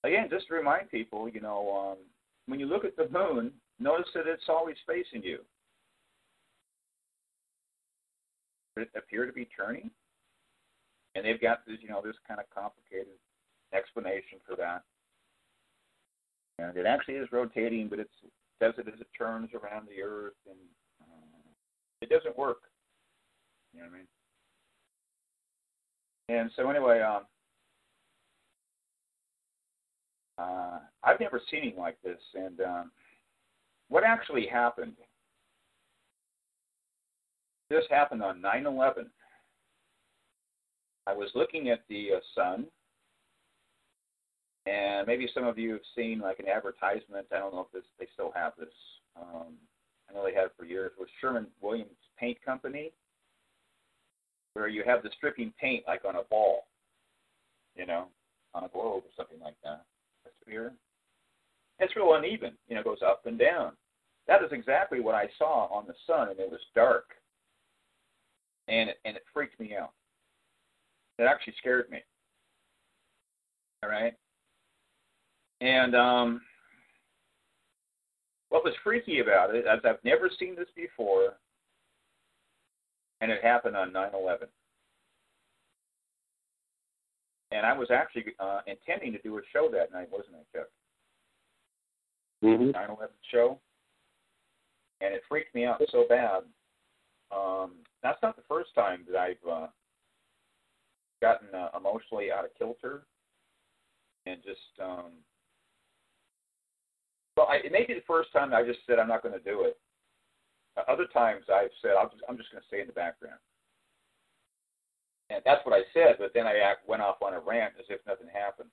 Again, just to remind people, you know, um, when you look at the moon, notice that it's always facing you. It appear to be turning? And they've got this, you know, this kind of complicated explanation for that. And it actually is rotating, but it does it as it turns around the Earth, and uh, it doesn't work. You know what I mean? And so anyway, um, uh, I've never seen anything like this. And um, what actually happened? This happened on 9/11. I was looking at the uh, sun, and maybe some of you have seen like an advertisement. I don't know if this they still have this. Um, I know they had it for years. With Sherman Williams Paint Company, where you have the stripping paint like on a ball, you know, on a globe or something like that, a sphere. It's real uneven, you know, goes up and down. That is exactly what I saw on the sun, and it was dark, and it, and it freaked me out. It actually scared me. All right, and um, what was freaky about it, as I've never seen this before, and it happened on 9/11. And I was actually uh, intending to do a show that night, wasn't I, Chuck? hmm 9/11 show, and it freaked me out so bad. Um, that's not the first time that I've uh, gotten uh, emotionally out of kilter, and just um, well, I, it may be the first time I just said I'm not going to do it. Uh, other times I've said I'll just, I'm just going to stay in the background, and that's what I said. But then I went off on a rant as if nothing happened.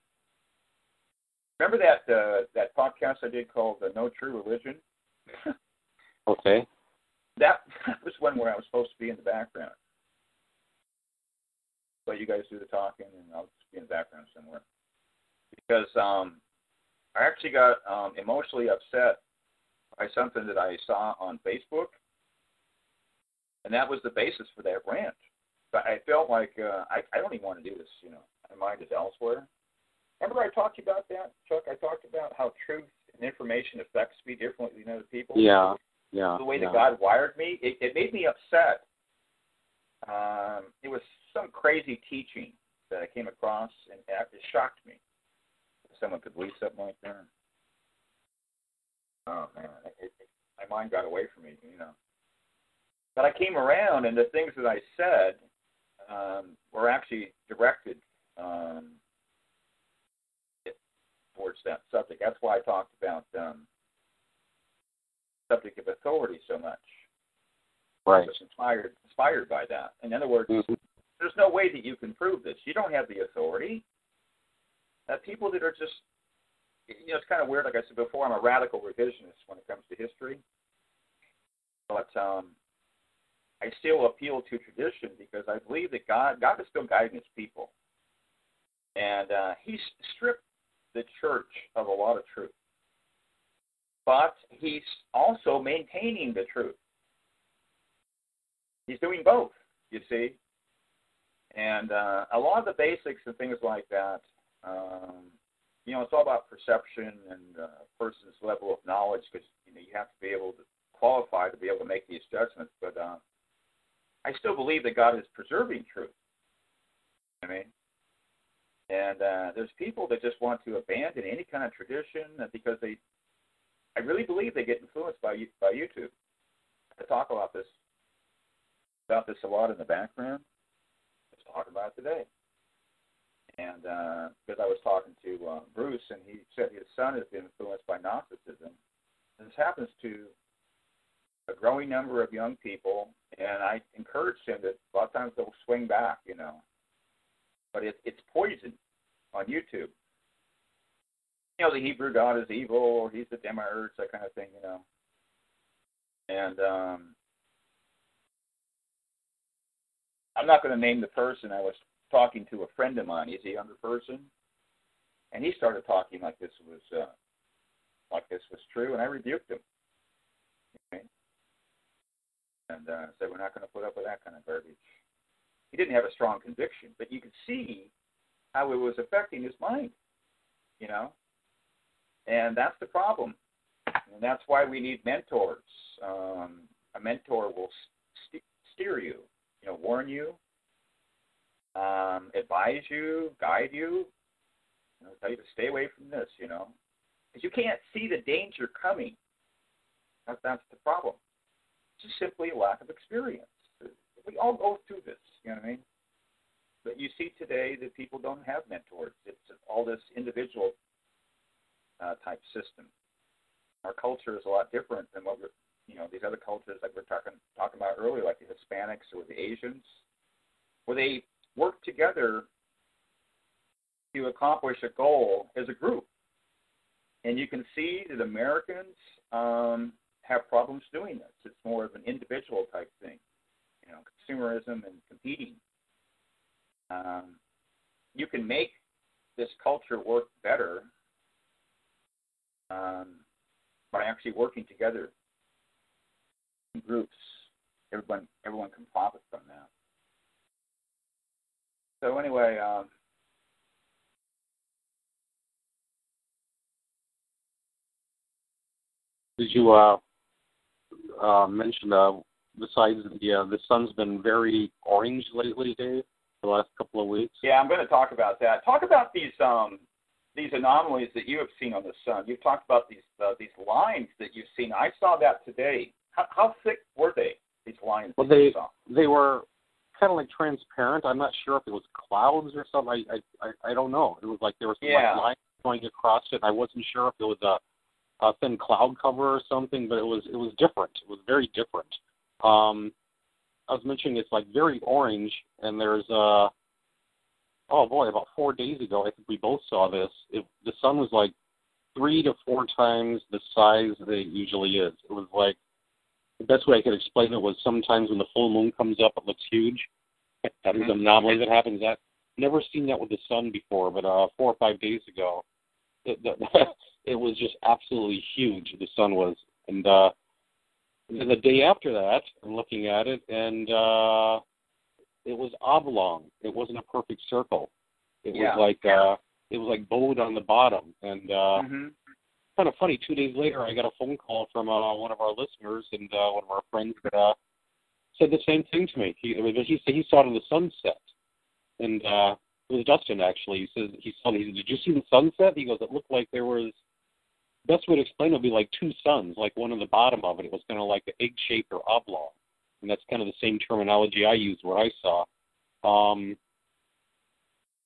Remember that uh, that podcast I did called uh, "No True Religion"? Okay. that was one where I was supposed to be in the background. But you guys do the talking, and I'll just be in the background somewhere. Because um, I actually got um, emotionally upset by something that I saw on Facebook, and that was the basis for that rant. But I felt like uh, I, I don't even want to do this. You know, my mind is elsewhere. Remember I talked about that, Chuck? I talked about how truth and information affects me differently than other people. Yeah. Yeah. the way yeah. that God wired me, it, it made me upset. Um, it was some crazy teaching that I came across, and it shocked me. Someone could believe something like that. Oh man, it, it, my mind got away from me, you know. But I came around, and the things that I said um, were actually directed um, towards that subject. That's why I talked about um, subject of authority so much. Right. Was inspired inspired by that. In other words, mm-hmm. there's no way that you can prove this. You don't have the authority. That people that are just you know, it's kind of weird. Like I said before, I'm a radical revisionist when it comes to history. But um, I still appeal to tradition because I believe that God, God is still guiding His people, and uh, He's stripped the church of a lot of truth, but He's also maintaining the truth. He's doing both, you see, and uh, a lot of the basics and things like that. Um, you know, it's all about perception and uh, a person's level of knowledge because you know you have to be able to qualify to be able to make these judgments. But uh, I still believe that God is preserving truth. I mean, and uh, there's people that just want to abandon any kind of tradition because they, I really believe they get influenced by by YouTube. I talk about this about this a lot in the background. Let's talk about it today and uh, because I was talking to uh, Bruce, and he said his son has been influenced by Gnosticism. And this happens to a growing number of young people, and I encourage him that a lot of times they'll swing back, you know. But it, it's poison on YouTube. You know, the Hebrew God is evil, or he's the demiurge, that kind of thing, you know. And um, I'm not going to name the person I was talking to a friend of mine. He's a younger person, and he started talking like this was uh, like this was true, and I rebuked him. And uh, said, "We're not going to put up with that kind of garbage." He didn't have a strong conviction, but you could see how it was affecting his mind. You know, and that's the problem, and that's why we need mentors. Um, a mentor will st- steer you, you know, warn you, um, advise you, guide you, you know, tell you to stay away from this, you know, because you can't see the danger coming. That, that's the problem. Just simply a lack of experience. We all go through this, you know what I mean? But you see today that people don't have mentors. It's all this individual uh, type system. Our culture is a lot different than what we're, you know, these other cultures like we're talking talking about earlier, like the Hispanics or the Asians, where they work together to accomplish a goal as a group. And you can see that Americans um, have problems doing this. It's more of an individual type thing, you know, consumerism and competing. Um, you can make this culture work better um, by actually working together in groups. Everyone, everyone can profit from that. So anyway, um, did you uh, uh, mention uh, besides the uh, the sun's been very orange lately, Dave? The last couple of weeks. Yeah, I'm going to talk about that. Talk about these um, these anomalies that you have seen on the sun. You've talked about these uh, these lines that you've seen. I saw that today. How, how thick were they? These lines. Well, they they were kind of like transparent. I'm not sure if it was clouds or something. I I I don't know. It was like there was some yeah. like lines going across it. I wasn't sure if it was a a thin cloud cover or something, but it was it was different. It was very different. Um, I was mentioning it's like very orange, and there's uh oh boy, about four days ago, I think we both saw this. It, the sun was like three to four times the size that it usually is. It was like the best way I could explain it was sometimes when the full moon comes up, it looks huge. That is an anomaly that happens. That never seen that with the sun before, but uh, four or five days ago, it, it was just absolutely huge. The sun was, and uh, and the day after that, I'm looking at it, and uh, it was oblong. It wasn't a perfect circle. It yeah. was like uh, it was like bowed on the bottom, and uh, mm-hmm kind of funny. Two days later, I got a phone call from uh, one of our listeners and uh, one of our friends that uh, said the same thing to me. He he said he saw it in the sunset, and uh, it was Dustin actually. He says he saw. He said, "Did you see the sunset?" He goes, "It looked like there was." Best way to explain it would be like two suns, like one on the bottom of it. It was kind of like the egg shaped or oblong, and that's kind of the same terminology I used where I saw. um,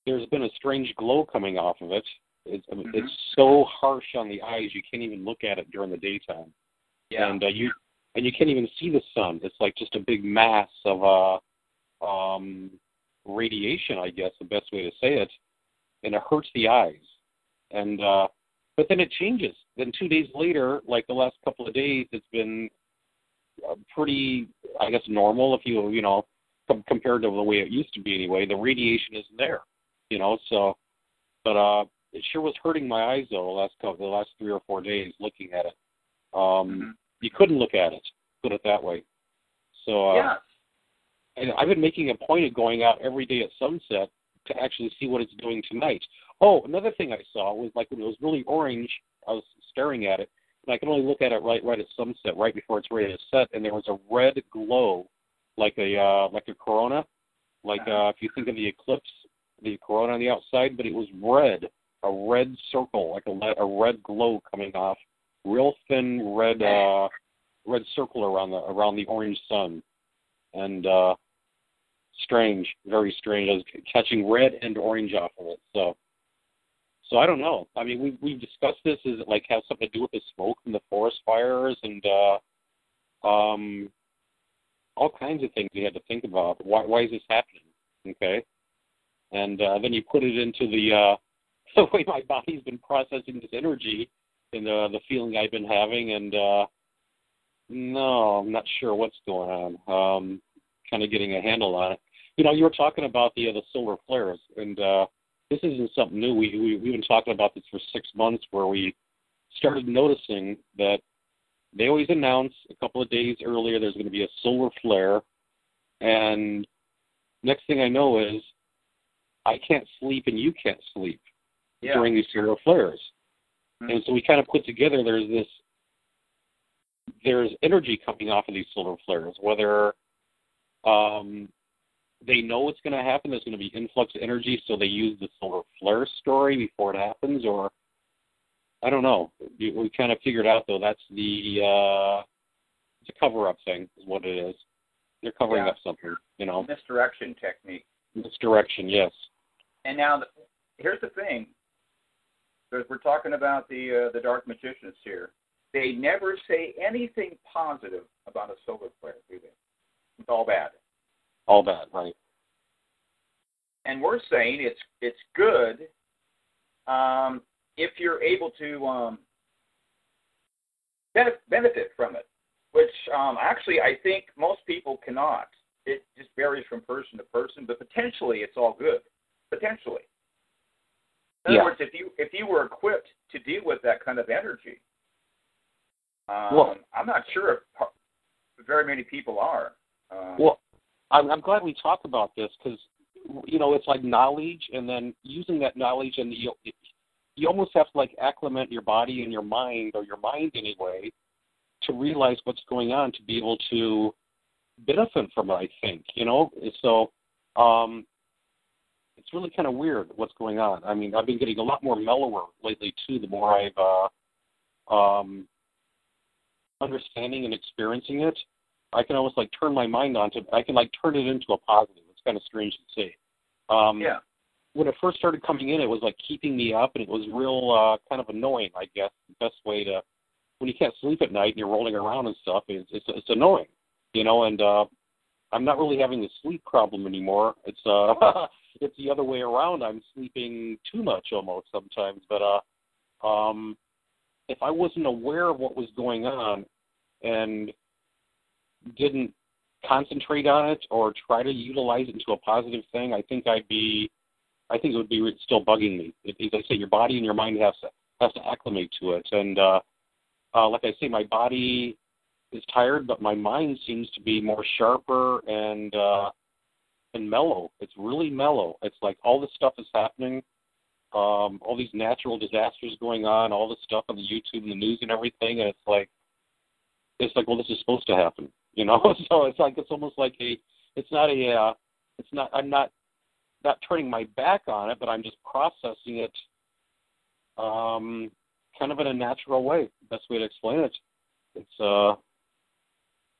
there's been a strange glow coming off of it. It's, Mhm. it's so harsh on the eyes you can't even look at it during the daytime, Yeah. and uh, you and you can't even see the sun. It's like just a big mass of uh, um, radiation, I guess the best way to say it, and it hurts the eyes. And uh, but then it changes. Then two days later, like the last couple of days, it's been uh, pretty, I guess, normal. If you you know com- compared to the way it used to be anyway, the radiation isn't there. You know, so but uh, it sure was hurting my eyes though the last couple, the last three or four days looking at it. Um, Mhm. You couldn't look at it. Put it that way. So uh, yeah. and I've been making a point of going out every day at sunset to actually see what it's doing tonight. Oh, another thing I saw was like when it was really orange, staring at it, and I can only look at it right right at sunset, right before it's ready to set, and there was a red glow, like a uh, like a corona, like uh, if you think of the eclipse, the corona on the outside, but it was red, a red circle, like a a red glow coming off, real thin red uh, red circle around the around the orange sun and uh strange, very strange. I was catching red and orange off of it. So so I don't know. I mean we we've discussed this. Is it like has something to do with the smoke from the forest fires and uh um all kinds of things we had to think about. Why why is this happening? Okay. And uh then you put it into the uh the way my body's been processing this energy and uh the feeling I've been having and uh no, I'm not sure what's going on. Um, kind of getting a handle on it. You know, you were talking about the uh, the solar flares, and uh, this isn't something new. We, we we've been talking about this for six months, where we started noticing that they always announce a couple of days earlier there's going to be a solar flare, and next thing I know is I can't sleep and you can't sleep Yeah. during these solar flares. Mhm. And so we kind of put together there's this there's energy coming off of these solar flares, whether um, they know it's going to happen, there's going to be influx of energy, so they use the solar flare story before it happens, or I don't know. We, we kind of figured out though that's the uh, it's a cover-up thing, is what it is. They're covering Yeah. up something, you know. Misdirection technique. Misdirection, yes. And now, the, here's the thing. Because we're talking about the uh, the dark magicians here. They never say anything positive about a solar flare, do they? It's all bad. All that, right? And we're saying it's it's good um, if you're able to um, benef- benefit from it, which um, actually I think most people cannot. It just varies from person to person, but potentially it's all good. Potentially. In other Yeah. words, if you if you were equipped to deal with that kind of energy, um, Well- I'm not sure if very many people are. Um, Well, I'm, I'm glad we talked about this because you know it's like knowledge, and then using that knowledge, and you you almost have to like acclimate your body and your mind, or your mind anyway, to realize what's going on to be able to benefit from it. I think you know. So um, it's really kind of weird what's going on. I mean, I've been getting a lot more mellower lately too. The more I've uh, um, understanding and experiencing it, I can almost like turn my mind on to. I can like turn it into a positive. It's kind of strange to say. Um, yeah. When it first started coming in, it was like keeping me up, and it was real uh, kind of annoying. I guess the best way to when you can't sleep at night and you're rolling around and stuff, it's it's, it's annoying, you know. And uh, I'm not really having the sleep problem anymore. It's uh, it's the other way around. I'm sleeping too much almost sometimes. But uh, um, if I wasn't aware of what was going on and didn't concentrate on it or try to utilize it into a positive thing, I think I'd be, I think it would be still bugging me. As I say, your body and your mind has to has to acclimate to it. And uh, uh, like I say, my body is tired, but my mind seems to be more sharper and uh, and mellow. It's really mellow. It's like all this stuff is happening. Um, all these natural disasters going on, all this stuff on the YouTube and the news and everything, and it's like it's like, well, this is supposed to happen, you know. so it's like it's almost like a, it's not a, uh, it's not. I'm not not turning my back on it, but I'm just processing it, um, kind of in a natural way. Best way to explain it. It's uh,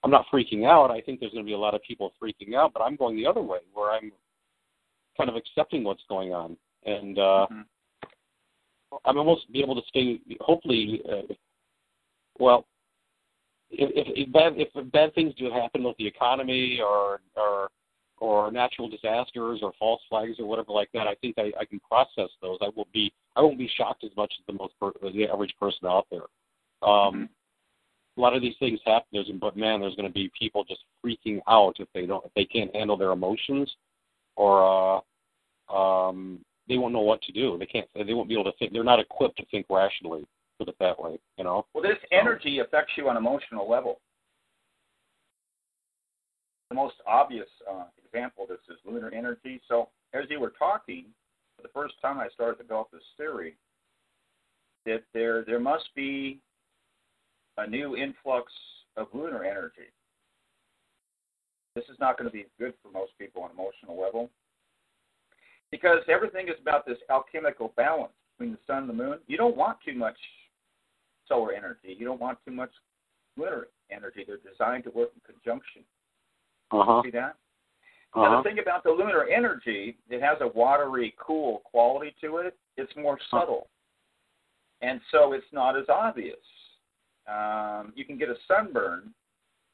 I'm not freaking out. I think there's going to be a lot of people freaking out, but I'm going the other way, where I'm kind of accepting what's going on, and uh, Mhm. I'm almost be able to stay. Hopefully, uh, well, if, if, if bad if bad things do happen with the economy or or or natural disasters or false flags or whatever like that, I think I, I can process those. I will be I won't be shocked as much as the most per, the average person out there. Um, a lot of these things happen, there's, but man, there's going to be people just freaking out if they don't if they can't handle their emotions or uh, um, they won't know what to do. They can't. They won't be able to think. They're not equipped to think rationally. Put it that way. You know. Well, this energy affects you on emotional level. The most obvious uh, example of this is lunar energy. So, as you were talking, for the first time I started to develop this theory that there there must be a new influx of lunar energy. This is not going to be good for most people on emotional level because everything is about this alchemical balance between the sun and the moon. You don't want too much solar energy. You don't want too much lunar energy. They're designed to work in conjunction. Uh huh. See that? Uh Now, the thing about the lunar energy, it has a watery, cool quality to it. It's more subtle. And so it's not as obvious. Um, you can get a sunburn,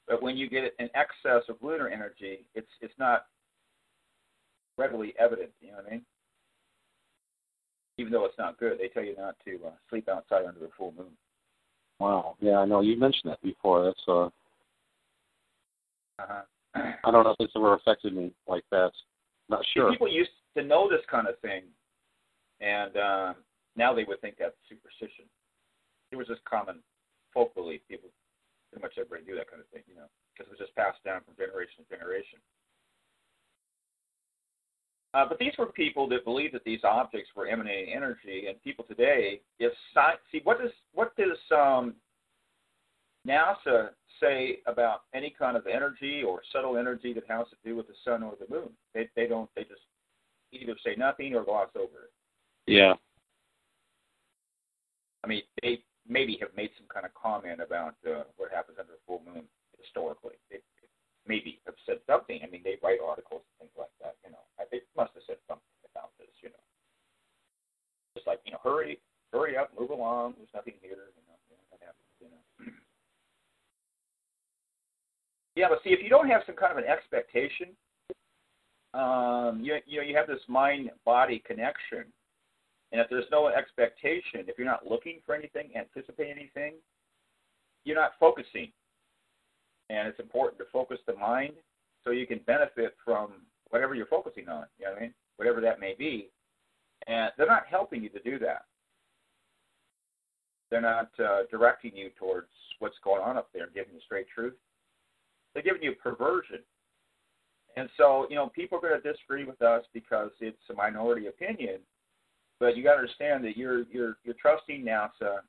but when you get an excess of lunar energy, it's it's not readily evident. You know what I mean? Even though it's not good, they tell you not to uh, sleep outside under the full moon. Wow. Yeah, I know you mentioned that before. That's uh, Uh-huh. I don't know if it's ever affected me like that. Not sure. People used to know this kind of thing, and uh, now they would think that's superstition. It was just common folk belief. People, pretty much everybody knew that kind of thing, you know, because it was just passed down from generation to generation. Uh, but these were people that believed that these objects were emanating energy, and people today, if science, see what does what does um, NASA say about any kind of energy or subtle energy that has to do with the sun or the moon? They they don't. They just either say nothing or gloss over it. Yeah. I mean, they maybe have made some kind of comment about uh, what happens under a full moon historically. They maybe have said something. I mean, they write articles and things like that. You know, I- they must have said something about this. You know, just like you know, hurry, hurry up, move along. There's nothing here. You know, you know happens. You know. Yeah, but see, if you don't have some kind of an expectation, um, you you know you have this mind body connection, and if there's no expectation, if you're not looking for anything, anticipating anything, you're not focusing. And it's important to focus the mind so you can benefit from whatever you're focusing on. You know what I mean? Whatever that may be. And they're not helping you to do that. They're not uh, directing you towards what's going on up there giving you straight truth. They're giving you perversion. And so, you know, people are going to disagree with us because it's a minority opinion. But you got to understand that you're you're you're trusting NASA,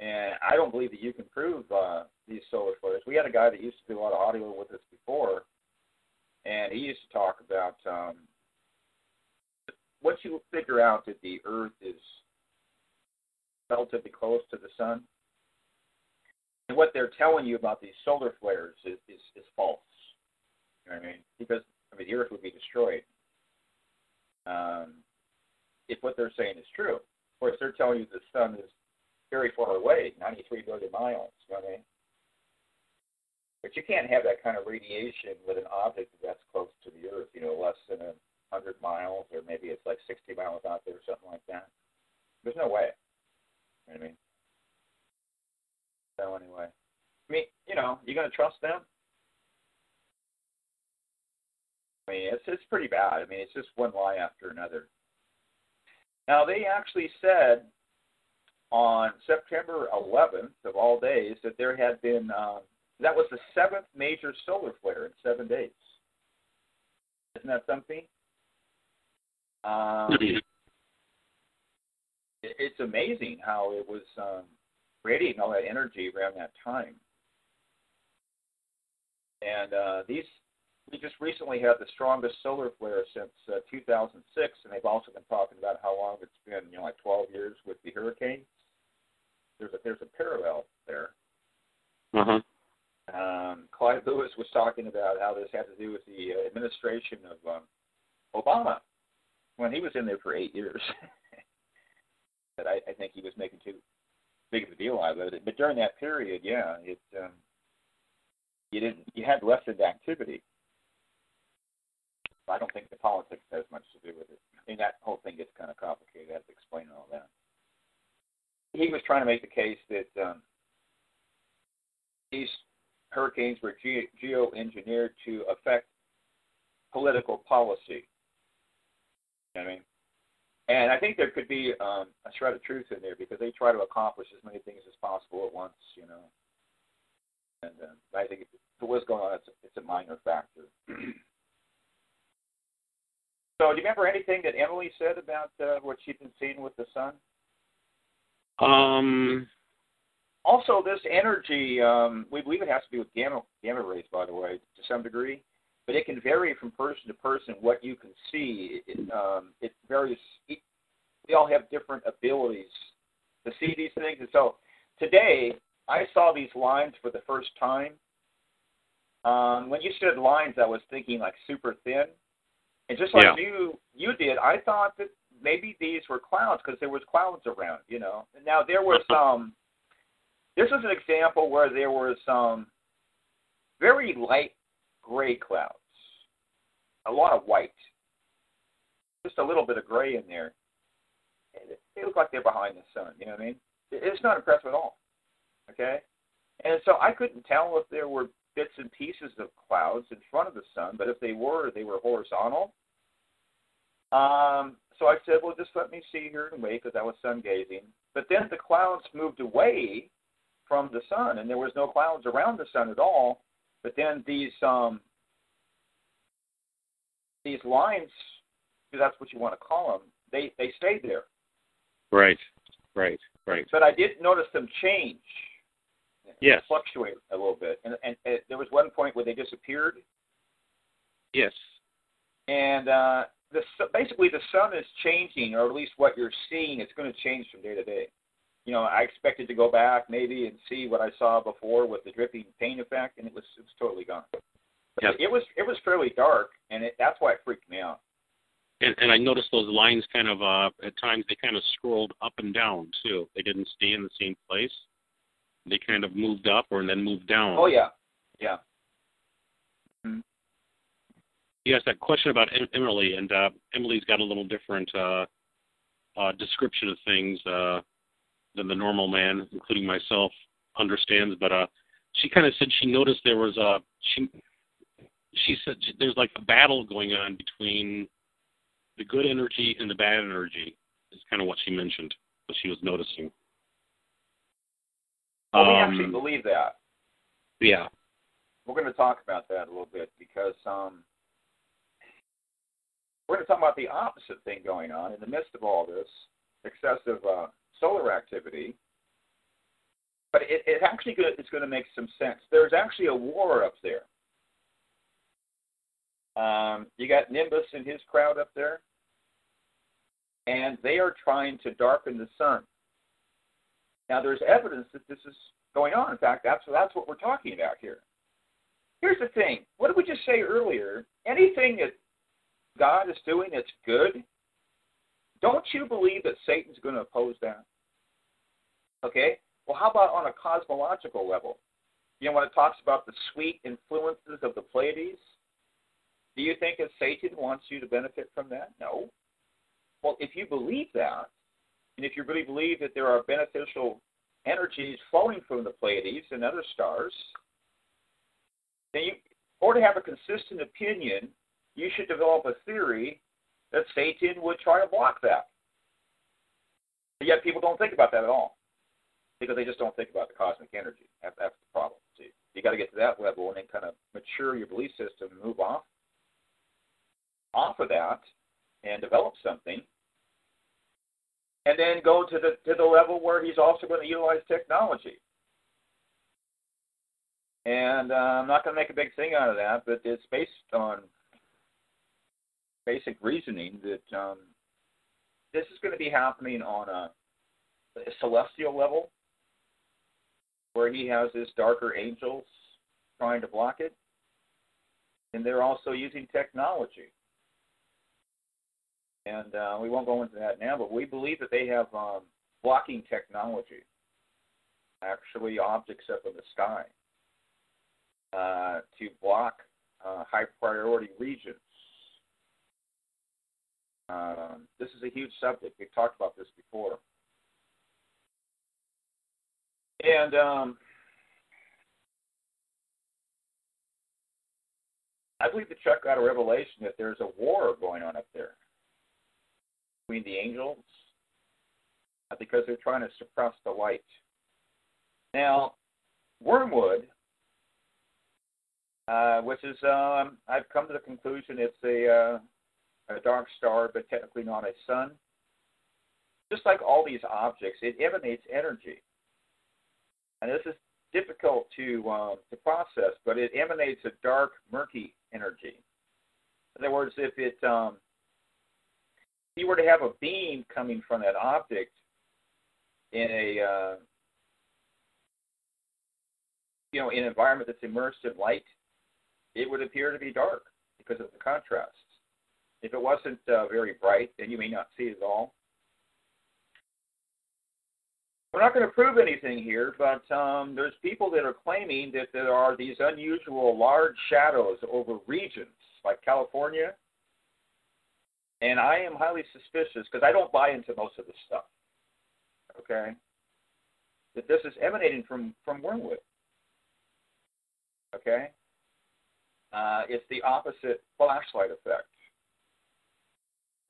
and I don't believe that you can prove uh, these solar flares. We had a guy that used to do a lot of audio with us before, and he used to talk about um, once you figure out that the Earth is relatively close to the sun, and what they're telling you about these solar flares is is, is false. You know what I mean? Because I mean the Earth would be destroyed. Um, if what they're saying is true. Of course, they're telling you the sun is very far away, 93 billion miles. You know what I mean? But you can't have that kind of radiation with an object that's close to the Earth. You know, less than a hundred miles, or maybe it's like 60 miles out there, or something like that. There's no way. You know what I mean? So anyway, I mean, you know, you gonna trust them? I mean, it's it's pretty bad. I mean, it's just one lie after another. Now they actually said on September 11th of all days that there had been um, that was the seventh major solar flare in seven days. Isn't that something? Um, it, it's amazing how it was um, radiating all that energy around that time. And uh, these we just recently had the strongest solar flare since uh, 2006, and they've also been talking about how long it's been, you know, like 12 years with the hurricanes. There's a there's a parallel there. Uh-huh. Um, Clyde Lewis was talking about how this had to do with the uh, administration of um, Obama when he was in there for eight years, that I, I think he was making too big of a deal out of it. But during that period, yeah, it um, you didn't you had lessened activity. I don't think the politics has much to do with it. I mean, that whole thing gets kind of complicated. I have to explain all that. He was trying to make the case that um, these hurricanes were ge- geoengineered to affect political policy. You know I mean? And I think there could be um, a shred of truth in there because they try to accomplish as many things as possible at once, you know. And uh, I think if it was going on, it's, it's a minor factor. So, do you remember anything that Emily said about uh, what she'd been seeing with the sun? Um. Also, this energy, um, we believe it has to do with gamma gamma rays, by the way, to some degree, but it can vary from person to person. What you can see, it, um, it varies. We all have different abilities to see these things, and so today I saw these lines for the first time. Um, when you said lines, I was thinking like super thin and just like Yeah. you you did, I thought that maybe these were clouds because there was clouds around, you know. Now there were some. This is an example where there were some very light gray clouds, a lot of white, just a little bit of gray in there. It- They look like they're behind the sun. You know what I mean? It's not impressive at all. Okay, and so I couldn't tell if there were bits and pieces of clouds in front of the sun, but if they were, they were horizontal. Um, so I said, well, just let me see here and wait because I was sun gazing. But then the clouds moved away from the sun, and there was no clouds around the sun at all. But then these um, these lines, if that's what you want to call them, they they stayed there. Right. Right. Right. But I did notice them change. Yes. Fluctuate a little bit, and, and, and there was one point where they disappeared. Yes. and uh, the basically the sun is changing, or at least what you're seeing, it's going to change from day to day. You know, I expected to go back maybe and see what I saw before with the dripping paint effect, and it was it was totally gone. Yep. It was it was fairly dark, and it, that's why it freaked me out. And, and I noticed those lines kind of uh, at times they kind of scrolled up and down too. They didn't stay in the same place. They kind of moved up or and then moved down. Oh yeah, yeah. You asked that question about em- Emily, and uh, Emily's got a little different uh, uh, description of things uh, than the normal man, including myself, understands. But uh, she kind of said she noticed there was a she. She said there's like a battle going on between the good energy and the bad energy. Is kind of what she mentioned. What she was noticing. Well, we Um, actually believe that. Yeah. We're going to talk about that a little bit because um, we're going to talk about the opposite thing going on in the midst of all this excessive uh, solar activity. But it, it actually it's going to make some sense. There's actually a war up there. Um, you got Nimbus and his crowd up there, and they are trying to darken the sun. Now, there's evidence that this is going on. In fact, that's that's what we're talking about here. Here's the thing. What did we just say earlier? Anything that God is doing that's good, don't you believe that Satan's going to oppose that? Okay? Well, how about on a cosmological level? You know, when it talks about the sweet influences of the Pleiades, do you think that Satan wants you to benefit from that? No. Well, if you believe that, and if you really believe that there are beneficial energies flowing from the Pleiades and other stars, then you, or to have a consistent opinion, you should develop a theory that Satan would try to block that. But yet people don't think about that at all because they just don't think about the cosmic energy. That, that's the problem. See, you got to get to that level and then kind of mature your belief system and move off off of that and develop something and then go to the to the level where he's also going to utilize technology. And uh, I'm not going to make a big thing out of that, but it's based on basic reasoning that um, this is going to be happening on a, a celestial level, where he has his darker angels trying to block it, and they're also using technology and uh, we won't go into that now. But we believe that they have um, blocking technology, actually objects up in the sky, uh, to block uh, high priority regions. Um, this is a huge subject. We've talked about this before. And um, I believe that Chuck got a revelation that there's a war going on up there between the angels uh, because they're trying to suppress the light. Now, Wormwood, uh, which is, um, I've come to the conclusion it's a, uh, a dark star, but technically not a sun. Just like all these objects, it emanates energy. And this is difficult to um, to process, but it emanates a dark, murky energy. In other words, if it um, if you were to have a beam coming from that object in a uh, you know in an environment that's immersed in light, it would appear to be dark because of the contrast. If it wasn't uh, very bright, then you may not see it at all. We're not going to prove anything here, but um, there's people that are claiming that there are these unusual large shadows over regions like California, and I am highly suspicious because I don't buy into most of this stuff. Okay, that this is emanating from from Wormwood. Okay, uh, it's the opposite flashlight effect,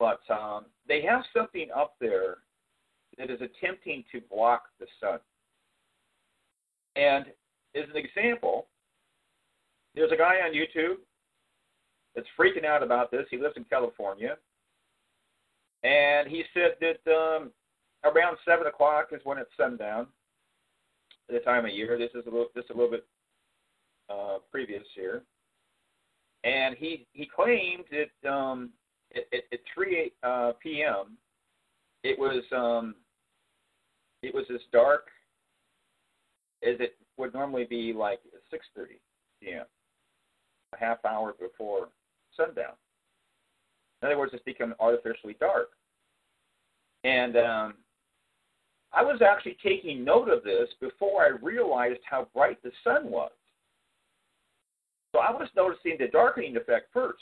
but um, they have something up there that is attempting to block the sun. And as an example, there's a guy on YouTube that's freaking out about this. He lives in California. And he said that um, around 7 o'clock is when it's sundown, the time of year. This is a little, this a little bit uh, previous here. And he, he claimed that um, at, at, at 3 uh, p.m., it was um, it was as dark as it would normally be like 6:30 p.m. a half hour before sundown. In other words, it's become artificially dark. And um, I was actually taking note of this before I realized how bright the sun was. So I was noticing the darkening effect first.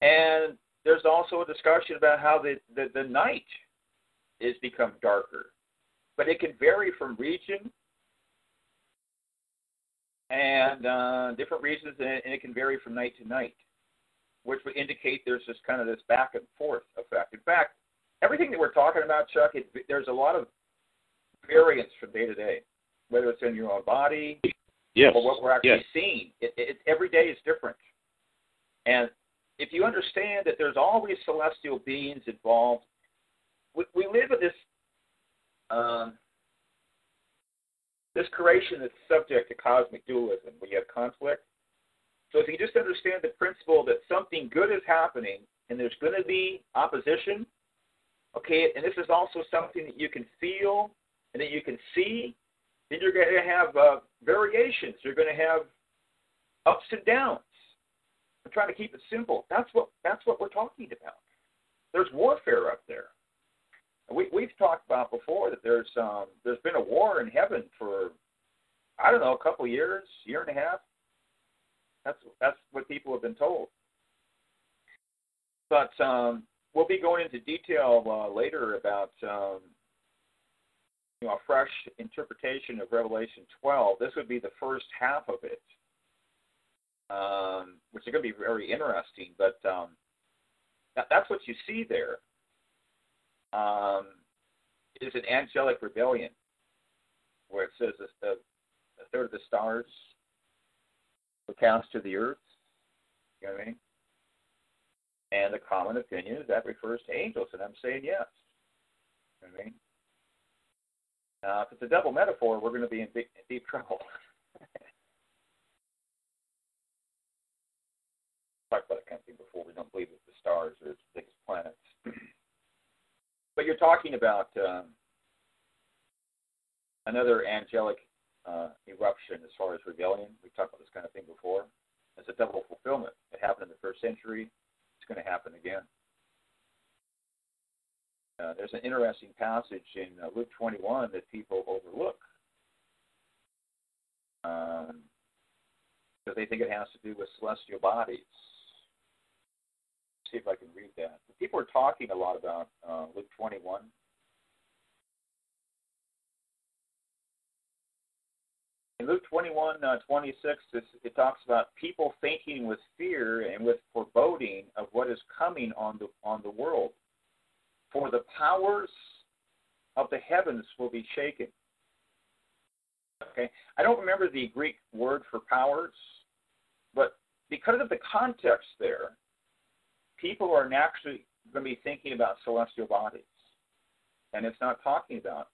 And there's also a discussion about how the, the, the night is become darker. But it can vary from region and uh, different regions, and it can vary from night to night, which would indicate there's just kind of this back and forth effect. In fact, everything that we're talking about, Chuck, it, there's a lot of variance from day to day, whether it's in your own body yes. or what we're actually yes. seeing. It, it, every day is different. And if you understand that there's always celestial beings involved, we, we live in this um, this creation that's subject to cosmic dualism, We have conflict. So if you just understand the principle that something good is happening and there's going to be opposition, okay, and this is also something that you can feel and that you can see, then you're going to have uh, variations. You're going to have ups and downs. I'm trying to keep it simple. That's what that's what we're talking about. There's warfare up there. We we've talked about before that there's um there's been a war in heaven for I don't know a couple years, year and a half. That's that's what people have been told. But um, we'll be going into detail uh, later about um, you know a fresh interpretation of Revelation 12. This would be the first half of it um, which is going to be very interesting. But um, that, that's what you see there. Um, is an angelic rebellion, where it says a, a third of the stars cast to the earth. You know what I mean? And the common opinion is that refers to angels, and I'm saying yes. You know what I mean? Uh, if it's a double metaphor, we're going to be in, big, in deep trouble. talked about that kind of thing before. We don't believe that the stars the biggest planets. but you're talking about um, another angelic uh, eruption as far as rebellion. We've talked about this kind of thing before. It's a double fulfillment. It happened in the first century. It's going to happen again. uh, there's an interesting passage in uh, Luke 21 that people overlook um, because they think it has to do with celestial bodies. See if I can read that. People are talking a lot about uh, Luke 21. In Luke 21, uh, 26, it talks about people fainting with fear and with foreboding of what is coming on the on the world. For the powers of the heavens will be shaken. Okay, I don't remember the Greek word for powers, but because of the context there, people are naturally going to be thinking about celestial bodies, and it's not talking about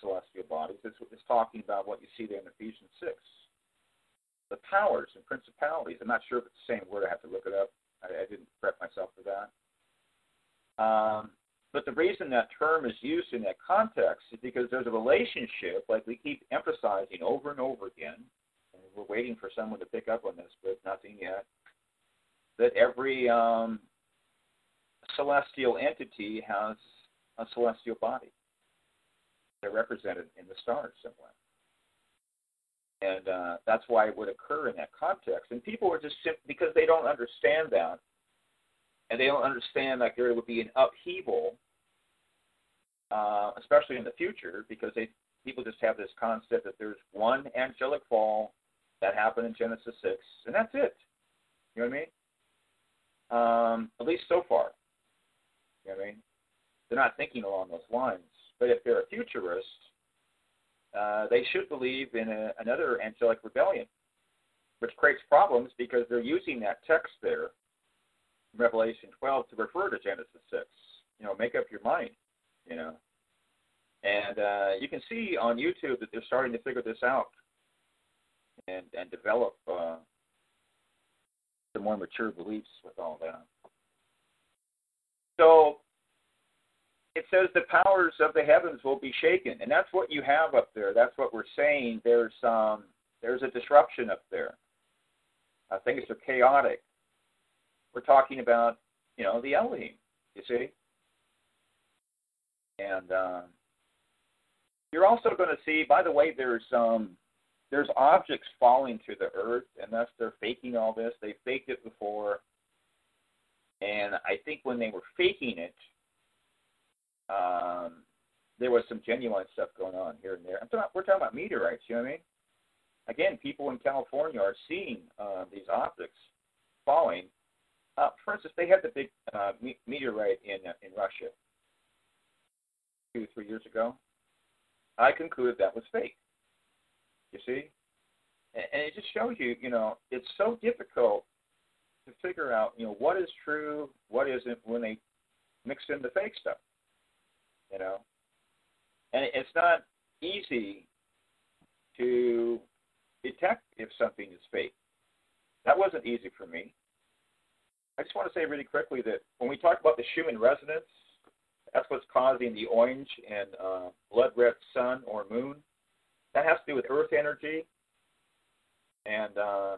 celestial bodies. It's, it's talking about what you see there in Ephesians 6. The powers and principalities. I'm not sure if it's the same word. I have to look it up. I, I didn't prep myself for that. Um, but the reason that term is used in that context is because there's a relationship, like we keep emphasizing over and over again, and we're waiting for someone to pick up on this, but nothing yet, that every um, celestial entity has a celestial body. They're represented in the stars somewhere. And uh, that's why it would occur in that context. And people are just simply, because they don't understand that, and they don't understand that there would be an upheaval, uh, especially in the future, because they people just have this concept that there's one angelic fall that happened in Genesis six, and that's it. You know what I mean? Um, at least so far. You know what I mean? They're not thinking along those lines. But if they're a futurist, uh, they should believe in a, another angelic rebellion, which creates problems because they're using that text there, Revelation 12, to refer to Genesis 6. You know, make up your mind, you know. And uh, you can see on YouTube that they're starting to figure this out and, and develop uh, some more mature beliefs with all that. So it says the powers of the heavens will be shaken, and that's what you have up there. That's what we're saying. There's um, there's a disruption up there. Think it's chaotic. We're talking about you know the Elohim. You see, and um, you're also going to see. By the way, there's um, there's objects falling to the earth, and thus they're faking all this. They faked it before, and I think when they were faking it, um, there was some genuine stuff going on here and there. I'm talking, we're talking about meteorites. You know what I mean? Again, people in California are seeing uh, these objects falling. Uh, for instance, they had the big uh, me- meteorite in uh, in Russia two three years ago. I concluded that was fake. You see, and, and it just shows you, you know, it's so difficult to figure out, you know, what is true, what isn't when they mix in the fake stuff you know. And it's not easy to detect if something is fake. That wasn't easy for me. I just want to say really quickly that when we talk about the Schumann resonance, that's what's causing the orange and uh, blood red sun or moon. That has to do with Earth energy. And uh,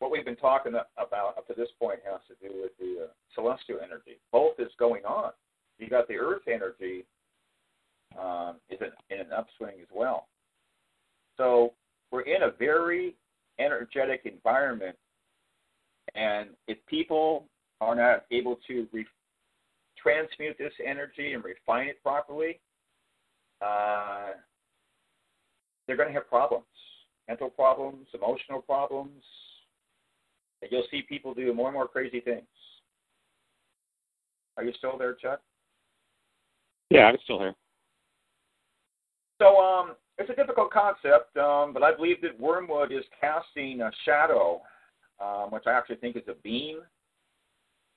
what we've been talking about up to this point has to do with the uh, celestial energy. Both is going on you got the Earth energy um, is in an upswing as well. So we're in a very energetic environment, and if people are not able to re- transmute this energy and refine it properly, uh, they're going to have problems mental problems, emotional problems. And you'll see people do more and more crazy things. Are you still there, Chuck? Yeah, I'm still here. So um, it's a difficult concept, um, but I believe that wormwood is casting a shadow, um, which I actually think is a beam,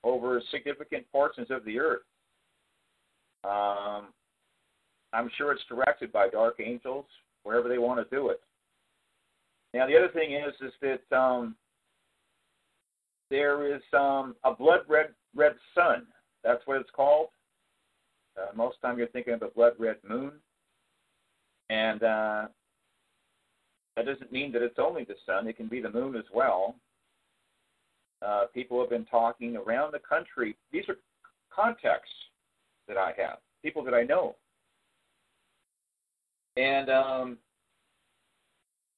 over significant portions of the earth. Um, I'm sure it's directed by dark angels wherever they want to do it. Now the other thing is is that um, there is um, a blood red red sun. That's what it's called. Uh, most the time you're thinking of a blood red moon. And uh, that doesn't mean that it's only the sun, it can be the moon as well. Uh, people have been talking around the country. These are contexts that I have people that I know. And um,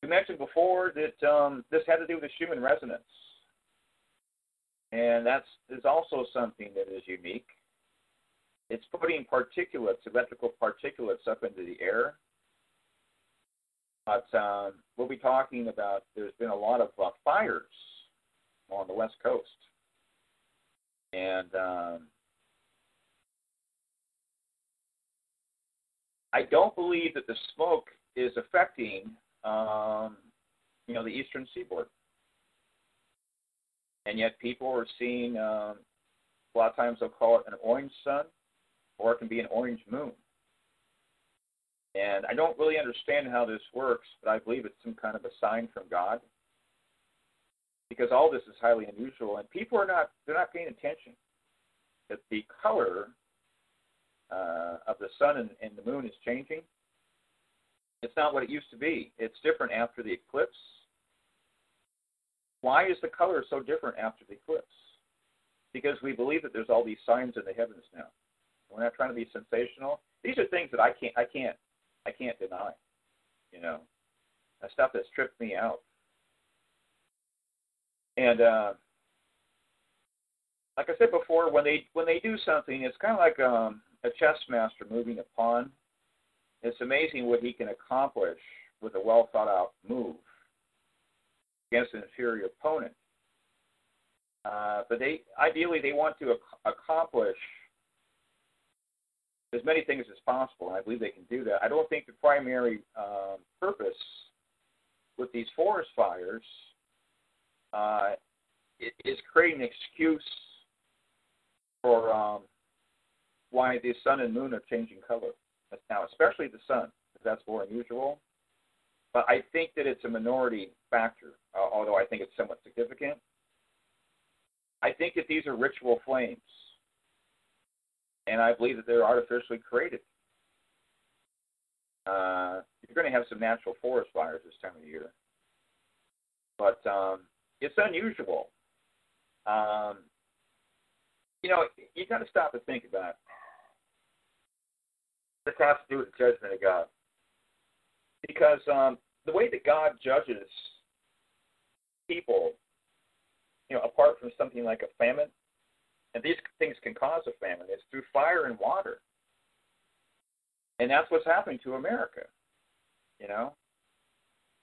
we mentioned before that um, this had to do with Schumann resonance, and that's is also something that is unique. It's putting particulates, electrical particulates, up into the air. But um, we'll be talking about. There's been a lot of uh, fires on the west coast, and um, I don't believe that the smoke is affecting, um, you know, the eastern seaboard. And yet people are seeing, um, a lot of times they'll call it an orange sun, or it can be an orange moon. And I don't really understand how this works, but I believe it's some kind of a sign from God. Because all this is highly unusual, and people are not they're not paying attention. That the color uh, of the sun and, and the moon is changing. It's not what it used to be. It's different after the eclipse. Why is the color so different after the eclipse? Because we believe that there's all these signs in the heavens now. We're not trying to be sensational. These are things that I can't, I can't, I can't deny. You know, that stuff that's tripped me out. And uh, like I said before, when they when they do something, it's kind of like um, a chess master moving a pawn. It's amazing what he can accomplish with a well thought out move against an inferior opponent. Uh, but they ideally they want to ac- accomplish as many things as possible, and I believe they can do that. I don't think the primary um, purpose with these forest fires uh, is creating an excuse for um, why the sun and moon are changing color now, especially the sun, because that's more unusual. But I think that it's a minority factor, uh, although I think it's somewhat significant. I think that these are ritual flames, and I believe that they're artificially created. Uh, you're going to have some natural forest fires this time of year, but um, it's unusual. Um, you know, you got to stop and think about it. This has to do with the judgment of God. Because um, the way that God judges people, you know, apart from something like a famine, and these things can cause a famine, is through fire and water. And that's what's happening to America, you know?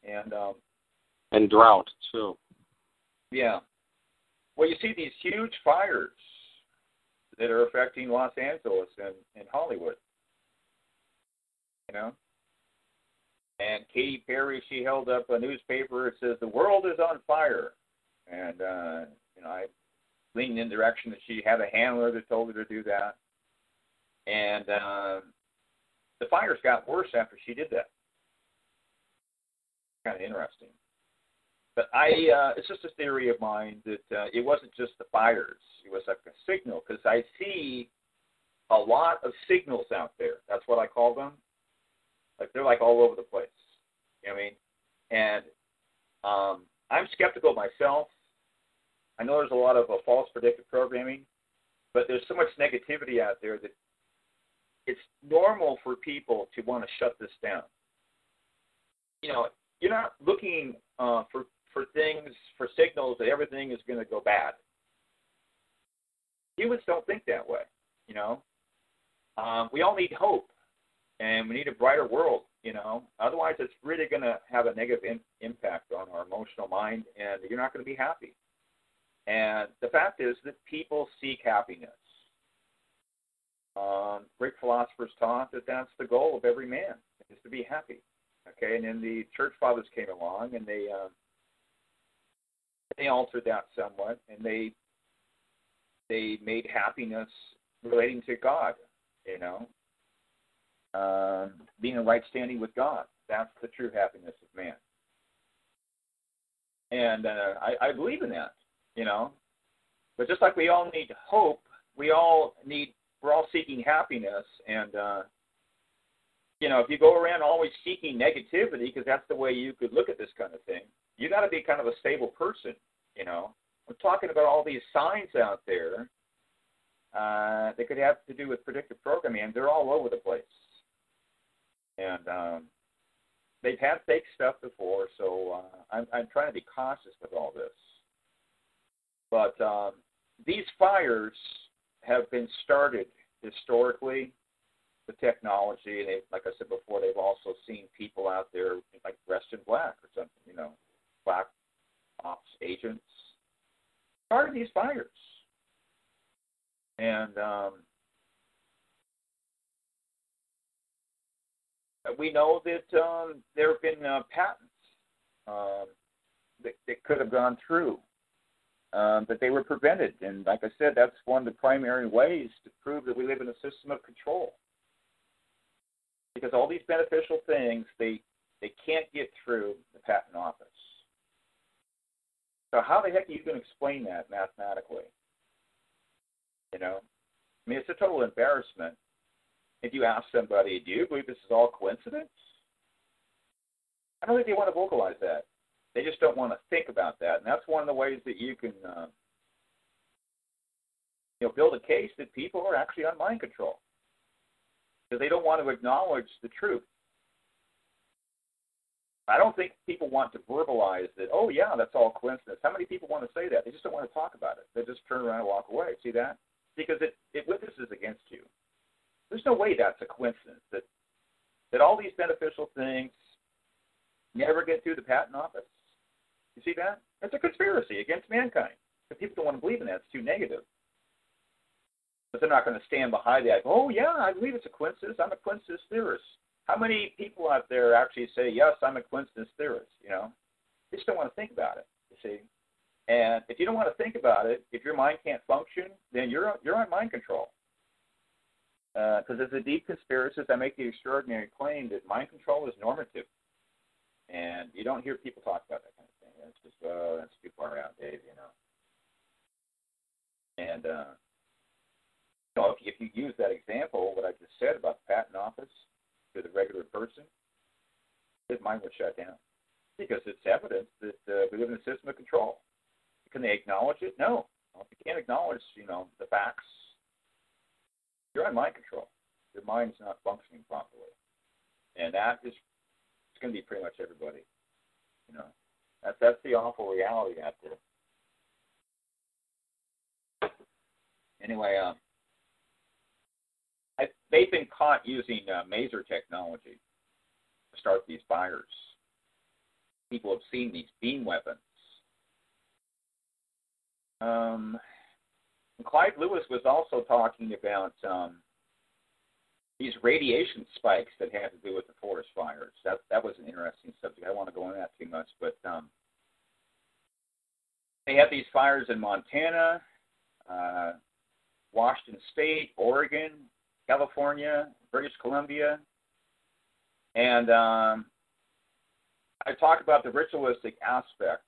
And um, and drought too. Yeah. Well, you see these huge fires that are affecting Los Angeles and, and Hollywood you know. And Katy Perry, she held up a newspaper. It says the world is on fire, and uh, you know I leaned in the direction that she had a handler that told her to do that, and uh, the fires got worse after she did that. Kind of interesting. But I, uh, it's just a theory of mine that uh, it wasn't just the fires; it was like a signal because I see a lot of signals out there. That's what I call them. Like they're like all over the place. You know what I mean? And um, I'm skeptical myself. I know there's a lot of uh, false predictive programming, but there's so much negativity out there that it's normal for people to want to shut this down. You know, you're not looking uh, for for things for signals that everything is going to go bad. Humans don't think that way. You know, um, we all need hope and we need a brighter world. You know, otherwise it's really going to have a negative in, impact on our emotional mind, and you're not going to be happy. And the fact is that people seek happiness. Um, Greek philosophers taught that that's the goal of every man is to be happy. Okay, and then the church fathers came along and they uh, they altered that somewhat, and they they made happiness relating to God. You know, um, being in right standing with God. That's the true happiness of man. And uh, I, I believe in that, you know. But just like we all need hope, we all need, we're all seeking happiness. And, uh, you know, if you go around always seeking negativity, because that's the way you could look at this kind of thing, you got to be kind of a stable person, you know. We're talking about all these signs out there Uh, they could have to do with predictive programming, and they're all over the place. And um, they've had fake stuff before, so uh, I'm, I'm trying to be cautious with all this. But um, these fires have been started historically with technology, and they, like I said before, they've also seen people out there like dressed in black or something, you know, black ops agents started these fires. And um, we know that um, there have been uh, patents um, that, that could have gone through, um, but they were prevented. And like I said, that's one of the primary ways to prove that we live in a system of control. Because all these beneficial things, they they can't get through the patent office. So how the heck are you going to explain that mathematically? You know, I mean, it's a total embarrassment. If you ask somebody, do you believe this is all coincidence? I don't think they want to vocalize that. They just don't want to think about that, and that's one of the ways that you can, uh, you know, build a case that people are actually on mind control because they don't want to acknowledge the truth. I don't think people want to verbalize that, oh, yeah, that's all coincidence. How many people want to say that? They just don't want to talk about it. They just turn around and walk away. See that? Because it, it witnesses against you. There's no way that's a coincidence that, that all these beneficial things never get through the patent office. You see that? It's a conspiracy against mankind. If people don't want to believe in that, it's too negative. But they're not going to stand behind that. Oh, yeah, I believe it's a coincidence. I'm a coincidence theorist. How many people out there actually say, yes, I'm a coincidence theorist? You know, they just don't want to think about it. You see, and if you don't want to think about it, if your mind can't function, then you're you're on mind control. Because uh, as a deep conspiracist, I make the extraordinary claim that mind control is normative, and you don't hear people talk about that kind of thing. It's just, oh, that's too far out, Dave. You know. And uh, you know, if, if you use that example, what I just said about the patent office, to the regular person, his mind would shut down because it's evidence that uh, we live in a system of control. Can they acknowledge it? No. Well, if you can't acknowledge, you know, the facts, you're on mind control. Your mind's not functioning properly, and that is it's going to be pretty much everybody. You know, that's that's the awful reality out there. Anyway, um, I, they've been caught using uh, maser technology to start these fires. People have seen these beam weapons. Um, Clive Lewis was also talking about um, these radiation spikes that had to do with the forest fires. That that was an interesting subject. I don't want to go into that too much, but um, they had these fires in Montana, uh, Washington State, Oregon, California, British Columbia, and um, I talked about the ritualistic aspect,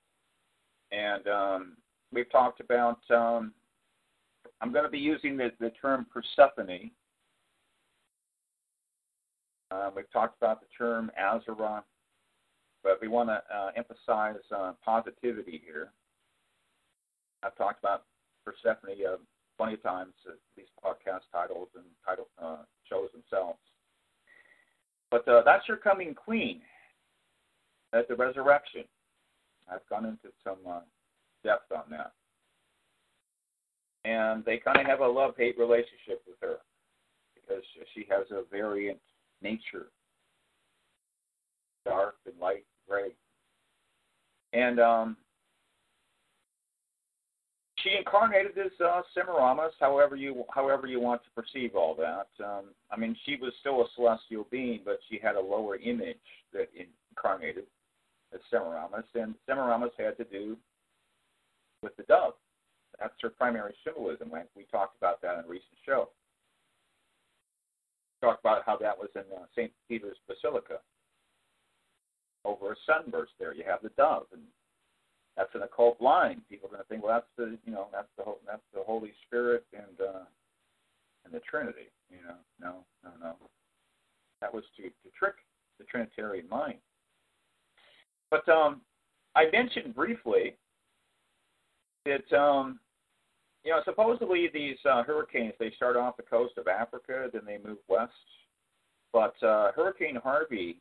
and um, we've talked about. Um, I'm going to be using the, the term Persephone. Uh, we've talked about the term Azara, but we want to uh, emphasize uh, positivity here. I've talked about Persephone uh, plenty of times, at least podcast titles and title uh, shows themselves. But uh, that's your coming queen at the resurrection. I've gone into some uh, depth on that. And they kind of have a love hate relationship with her because she has a variant nature dark and light gray. And um, she incarnated as uh, Semiramis, however you however you want to perceive all that. Um, I mean, she was still a celestial being, but she had a lower image that incarnated as Semiramis, and Semiramis had to do with the dove. That's her primary symbolism. We talked about that in a recent show. Talked about how that was in uh, St. Peter's Basilica. Over a sunburst there, you have the dove, and that's an occult line. People are going to think, well, that's the you know that's the that's the Holy Spirit and uh, and the Trinity. You know, no, no, no. That was to to trick the Trinitarian mind. But um, I mentioned briefly that um, you know, supposedly these uh, hurricanes they start off the coast of Africa, then they move west. But uh, Hurricane Harvey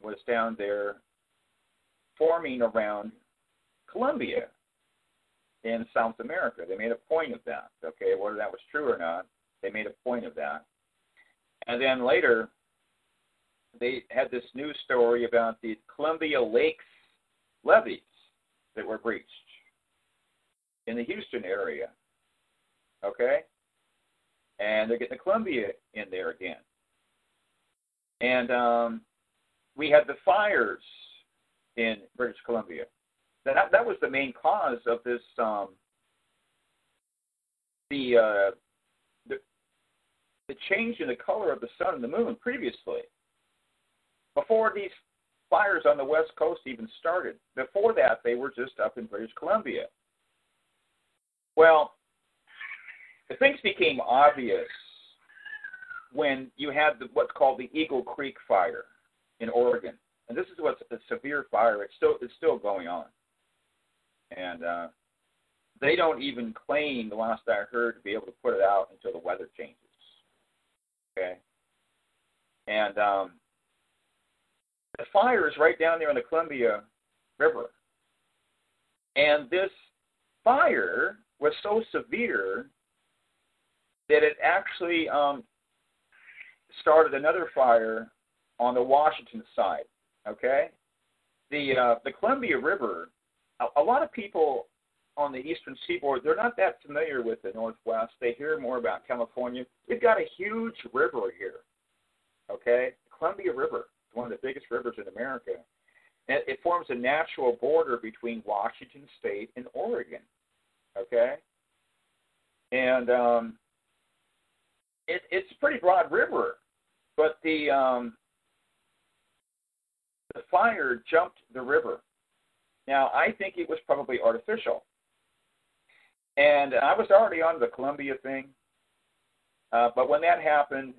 was down there forming around Colombia in South America. They made a point of that. Okay, whether that was true or not, they made a point of that. And then later, they had this news story about the Columbia Lakes levees that were breached in the Houston area. Okay? And they're getting the Columbia in there again. And um, we had the fires in British Columbia. That that was the main cause of this um, the uh, the the change in the color of the sun and the moon previously. Before these fires on the west coast even started. Before that, they were just up in British Columbia. Well, the things became obvious when you had the, what's called the Eagle Creek fire in Oregon, and this is what's a severe fire. It's still it's still going on, and uh, they don't even claim, the last I heard, to be able to put it out until the weather changes. Okay, and um, the fire is right down there in the Columbia River, and this fire was so severe that it actually um, started another fire on the Washington side. Okay, the uh, the Columbia River. A, a lot of people on the eastern seaboard they're not that familiar with the Northwest. They hear more about California. We've got a huge river here. Okay, Columbia River, one of the biggest rivers in America. And it forms a natural border between Washington State and Oregon. Okay, and um, it, it's a pretty broad river, but the um, the fire jumped the river. Now I think it was probably artificial, and I was already on the Columbia thing, uh, but when that happened,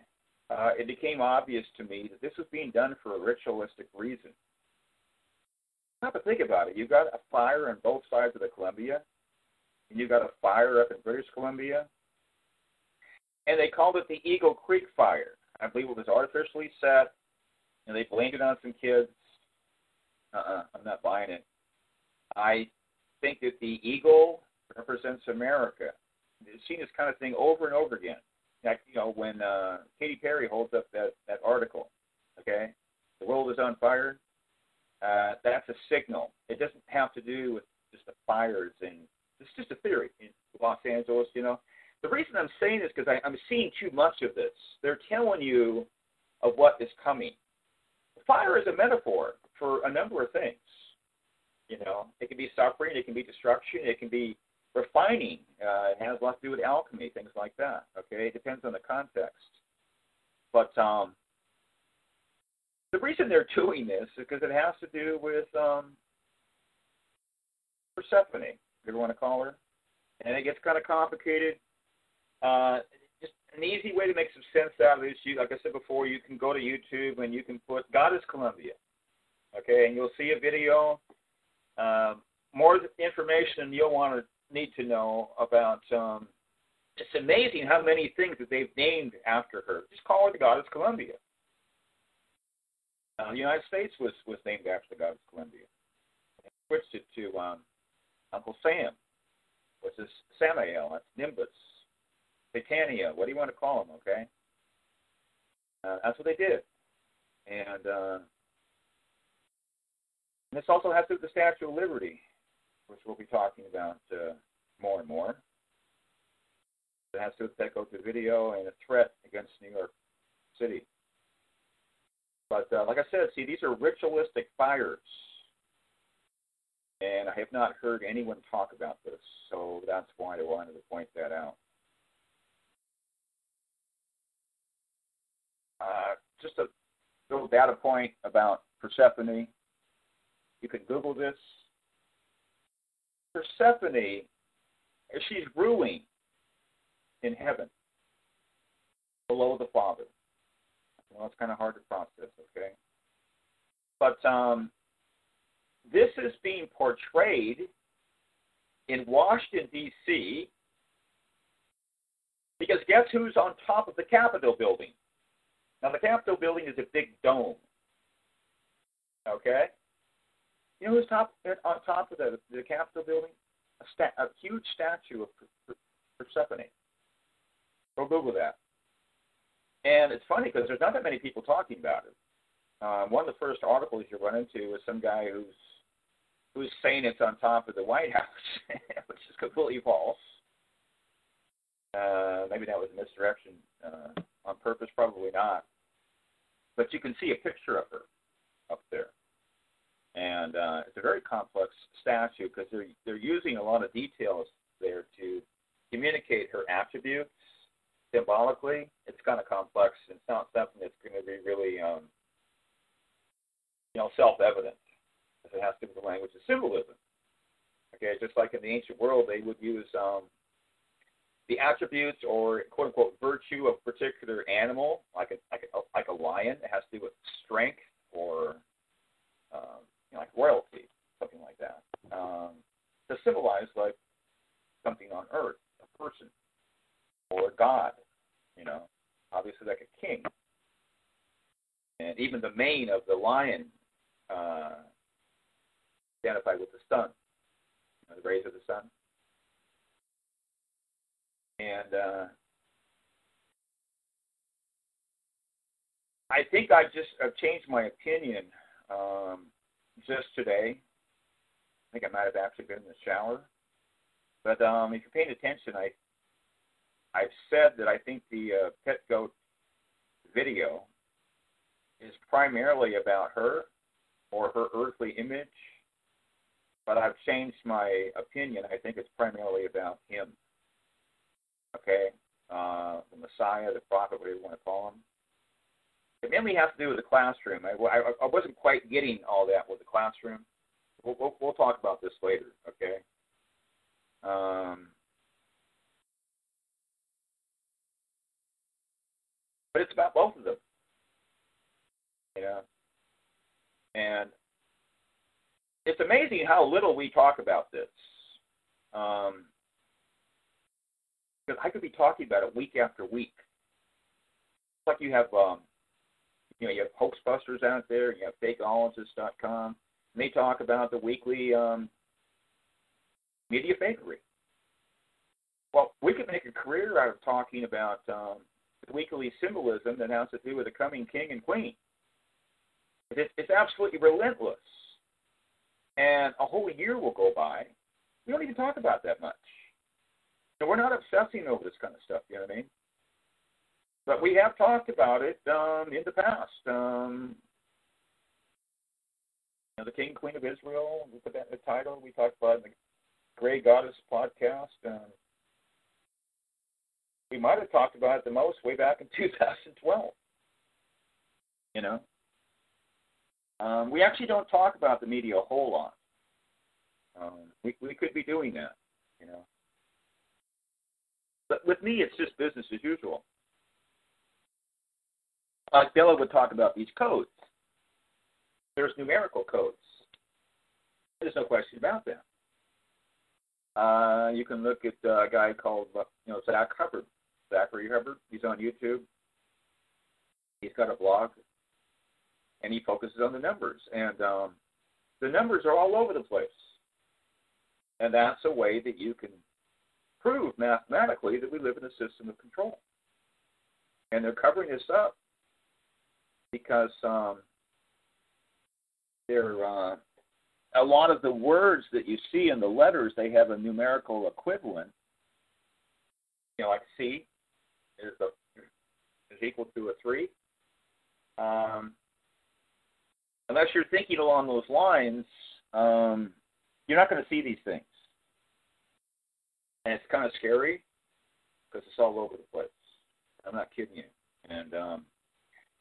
uh, it became obvious to me that this was being done for a ritualistic reason. Have to think about it. You've got a fire on both sides of the Columbia, and you've got a fire up in British Columbia, and they called it the Eagle Creek Fire. I believe it was artificially set, and they blamed it on some kids. Uh-uh, I'm not buying it. I think that the eagle represents America. I've seen this kind of thing over and over again. Like, you know, when uh, Katy Perry holds up that, that article, okay, the world is on fire, uh, that's a signal. It doesn't have to do with just the fires and it's just a theory in Los Angeles, you know. The reason I'm saying this because I'm seeing too much of this. They're telling you of what is coming. Fire is a metaphor for a number of things. You know, it can be suffering, it can be destruction, it can be refining. Uh, it has a lot to do with alchemy, things like that. Okay, it depends on the context. But um, the reason they're doing this is because it has to do with um, Persephone. If you want to call her, and it gets kind of complicated. Uh, just an easy way to make some sense out of this. You, like I said before, you can go to YouTube and you can put "Goddess Columbia," okay, and you'll see a video. Uh, more information you'll want to need to know about. Um, it's amazing how many things that they've named after her. Just call her the Goddess Columbia. Uh, the United States was was named after the Goddess Columbia. They switched it to um, Uncle Sam, which is Samael. That's Nimbus. Satania, what do you want to call them, okay? Uh, that's what they did. And uh, this also has to do with the Statue of Liberty, which we'll be talking about uh, more and more. It has to do with Pet Goat video and a threat against New York City. But uh, like I said, see, these are ritualistic fires. And I have not heard anyone talk about this, so that's why I wanted to point that out. Uh, just a little data point about Persephone. You can Google this. Persephone, she's ruling in heaven below the Father. Well, it's kind of hard to process, okay? But um, this is being portrayed in Washington, D.C., Because guess who's on top of the Capitol building? Now, the Capitol building is a big dome. Okay? You know who's top on top of the, the Capitol building? A, sta- a huge statue of Persephone. Go Google that. And it's funny because there's not that many people talking about it. Uh, one of the first articles you run into is some guy who's who's saying it's on top of the White House, which is completely false. Uh, maybe that was a misdirection uh, on purpose, probably not. But you can see a picture of her up there, and uh, it's a very complex statue because they're they're using a lot of details there to communicate her attributes symbolically. It's kind of complex. It's not something that's going to be really um, you know self-evident it has to do with the language of symbolism. Okay, just like in the ancient world, they would use um, the attributes or quote unquote virtue of a particular animal, like a like a like a lion. It has to do with strength or um, you know, like royalty, something like that, um, to symbolize like something on earth, a person or a god. You know, obviously like a king, and even the mane of the lion. Uh, identified with the sun, you know, the rays of the sun. And uh, I think I just I've changed my opinion um, just today. I think I might have actually been in the shower. But um, if you're paying attention, I I've said that I think the uh, pet goat video is primarily about her or her earthly image but I've changed my opinion. I think it's primarily about him. Okay, uh, the Messiah, the prophet, whatever you want to call him. It mainly has to do with the classroom. I, I, I wasn't quite getting all that with the classroom. We'll, we'll, we'll talk about this later. Okay. Um, but it's about both of them. You know, and it's amazing how little we talk about this. Um, because I could be talking about it week after week. It's like you have, um, you know, you have hoaxbusters out there, you have fakeologists.com, and they talk about the weekly um, media fakery. Well, we could make a career out of talking about um, the weekly symbolism that has to do with the coming king and queen. It's, it's absolutely relentless and a whole year will go by. We don't even talk about that much. And we're not obsessing over this kind of stuff, you know what I mean? But we have talked about it um, in the past. Um, you know, the King Queen of Israel, we put that in the title. We talked about in the Gray Goddess podcast. Um, we might have talked about it the most way back in 2012. You know, um, we actually don't talk about the media a whole lot. Um, we we could be doing that, you know. But with me, it's just business as usual. Like Bella would talk about these codes. There's numerical codes. There's no question about that. Uh, you can look at a guy called, you know, Zach Hubbard, Zachary Hubbard. He's on YouTube. He's got a blog and he focuses on the numbers. And um, the numbers are all over the place. And that's a way that you can prove mathematically that we live in a system of control. And they're covering this up because um, they're uh, a lot of the words that you see in the letters they have a numerical equivalent. You know, like C is a is equal to a three. Um, unless you're thinking along those lines, um, you're not going to see these things. And it's kind of scary because it's all over the place. I'm not kidding you. And um,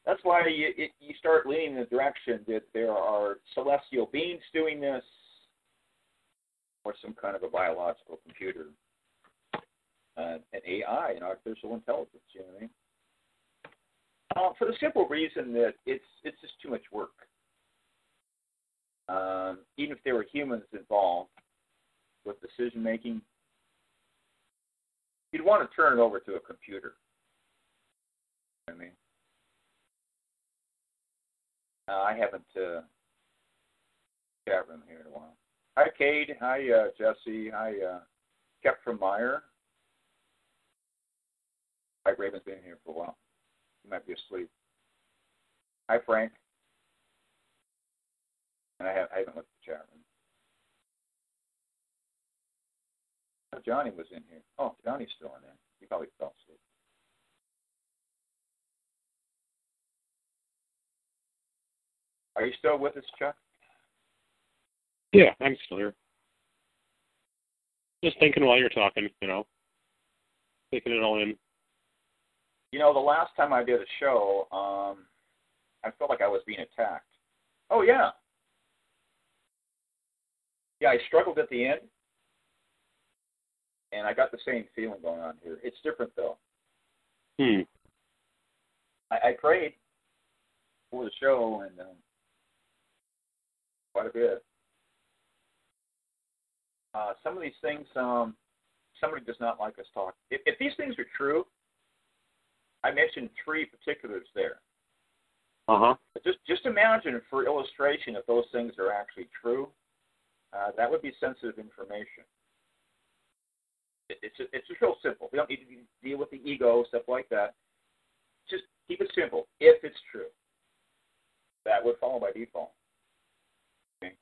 that's why you, it, you start leaning in the direction that there are celestial beings doing this or some kind of a biological computer, uh, an AI, an artificial intelligence, you know what I mean? Uh, for the simple reason that it's it's just too much work um, even if there were humans involved with decision making, you'd want to turn it over to a computer. I mean, uh, I haven't uh, chat room here in a while. Hi, Cade. Hi, uh, Jesse. Hi, uh, Kept from Meyer. White Raven's been here for a while. He might be asleep. Hi, Frank. And I, have, I haven't looked at the chat room. Oh, Johnny was in here. Oh, Johnny's still in there. He probably fell asleep. Are you still with us, Chuck? Yeah, I'm still here. Just thinking while you're talking, you know, taking it all in. You know, the last time I did a show, um, I felt like I was being attacked. Oh yeah, yeah. I struggled at the end, and I got the same feeling going on here. It's different though. Hmm. I, I prayed for the show and um, quite a bit. Uh, some of these things, um, somebody does not like us talking. If, if these things are true, I mentioned three particulars there. Uh huh. Just just imagine for illustration if those things are actually true. Uh, that would be sensitive information. It, it's it's just real simple. We don't need to deal with the ego stuff like that. Just keep it simple. If it's true, that would follow by default. Okay.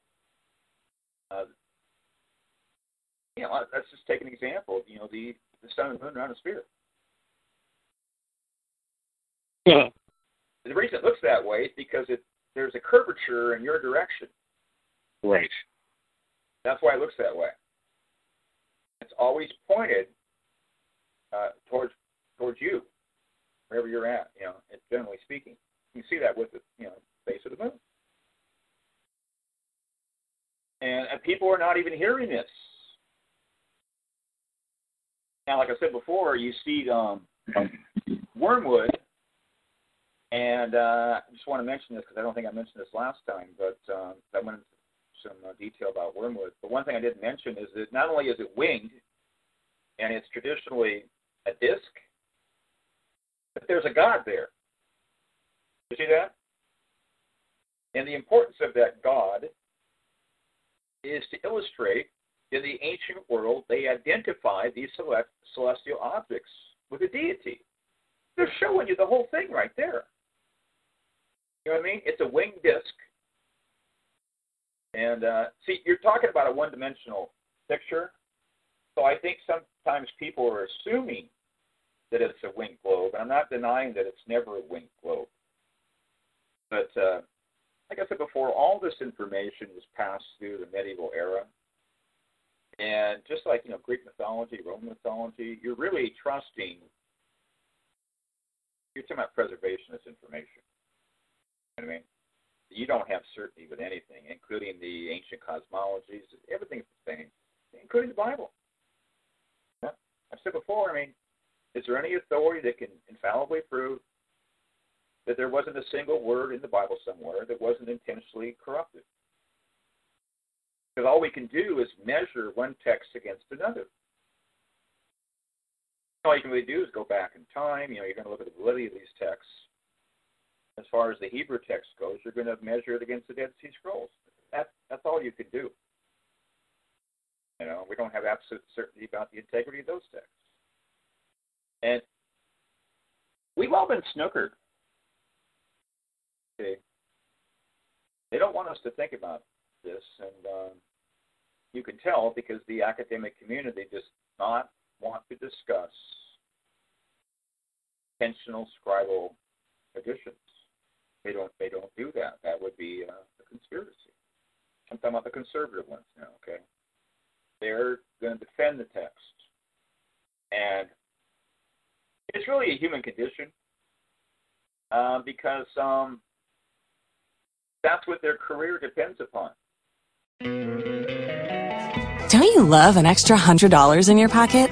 Uh, you know, let's just take an example. You know, the the sun and moon around a sphere. Yeah. The reason it looks that way is because it there's a curvature in your direction. Right. That's why it looks that way. Always pointed uh, towards towards you, wherever you're at. You know, generally speaking, you see that with the you know base of the moon. And, and people are not even hearing this. Now, like I said before, you see um, wormwood and uh, I just want to mention this because I don't think I mentioned this last time, but um, I went into some uh, detail about wormwood. But one thing I didn't mention is that not only is it winged, and it's traditionally a disc, but there's a god there. You see that? And the importance of that god is to illustrate in the ancient world they identified these celestial objects with a deity. They're showing you the whole thing right there. You know what I mean? It's a winged disc. And uh, see, you're talking about a one dimensional picture. So I think sometimes people are assuming that it's a winged globe. And I'm not denying that it's never a winged globe. But uh, like I said before, all this information was passed through the medieval era. And just like you know Greek mythology, Roman mythology, you're really trusting. You're talking about preservation of information. I mean, you don't have certainty with anything, including the ancient cosmologies. Everything's the same, including the Bible. I've said before. I mean, is there any authority that can infallibly prove that there wasn't a single word in the Bible somewhere that wasn't intentionally corrupted? Because all we can do is measure one text against another. All you can really do is go back in time. You know, you're going to look at the validity of these texts as far as the Hebrew text goes, you're going to measure it against the Dead Sea Scrolls. That's that's all you can do. You know, we don't have absolute certainty about the integrity of those texts. And we've all been snookered. Okay. They don't want us to think about this, and um, you can tell because the academic community does not want to discuss intentional scribal additions. They don't. They don't do that. That would be uh, a conspiracy. I'm talking about the conservative ones now. Okay, they're going to defend the text, and it's really a human condition uh, because um, that's what their career depends upon. Don't you love an extra hundred dollars in your pocket?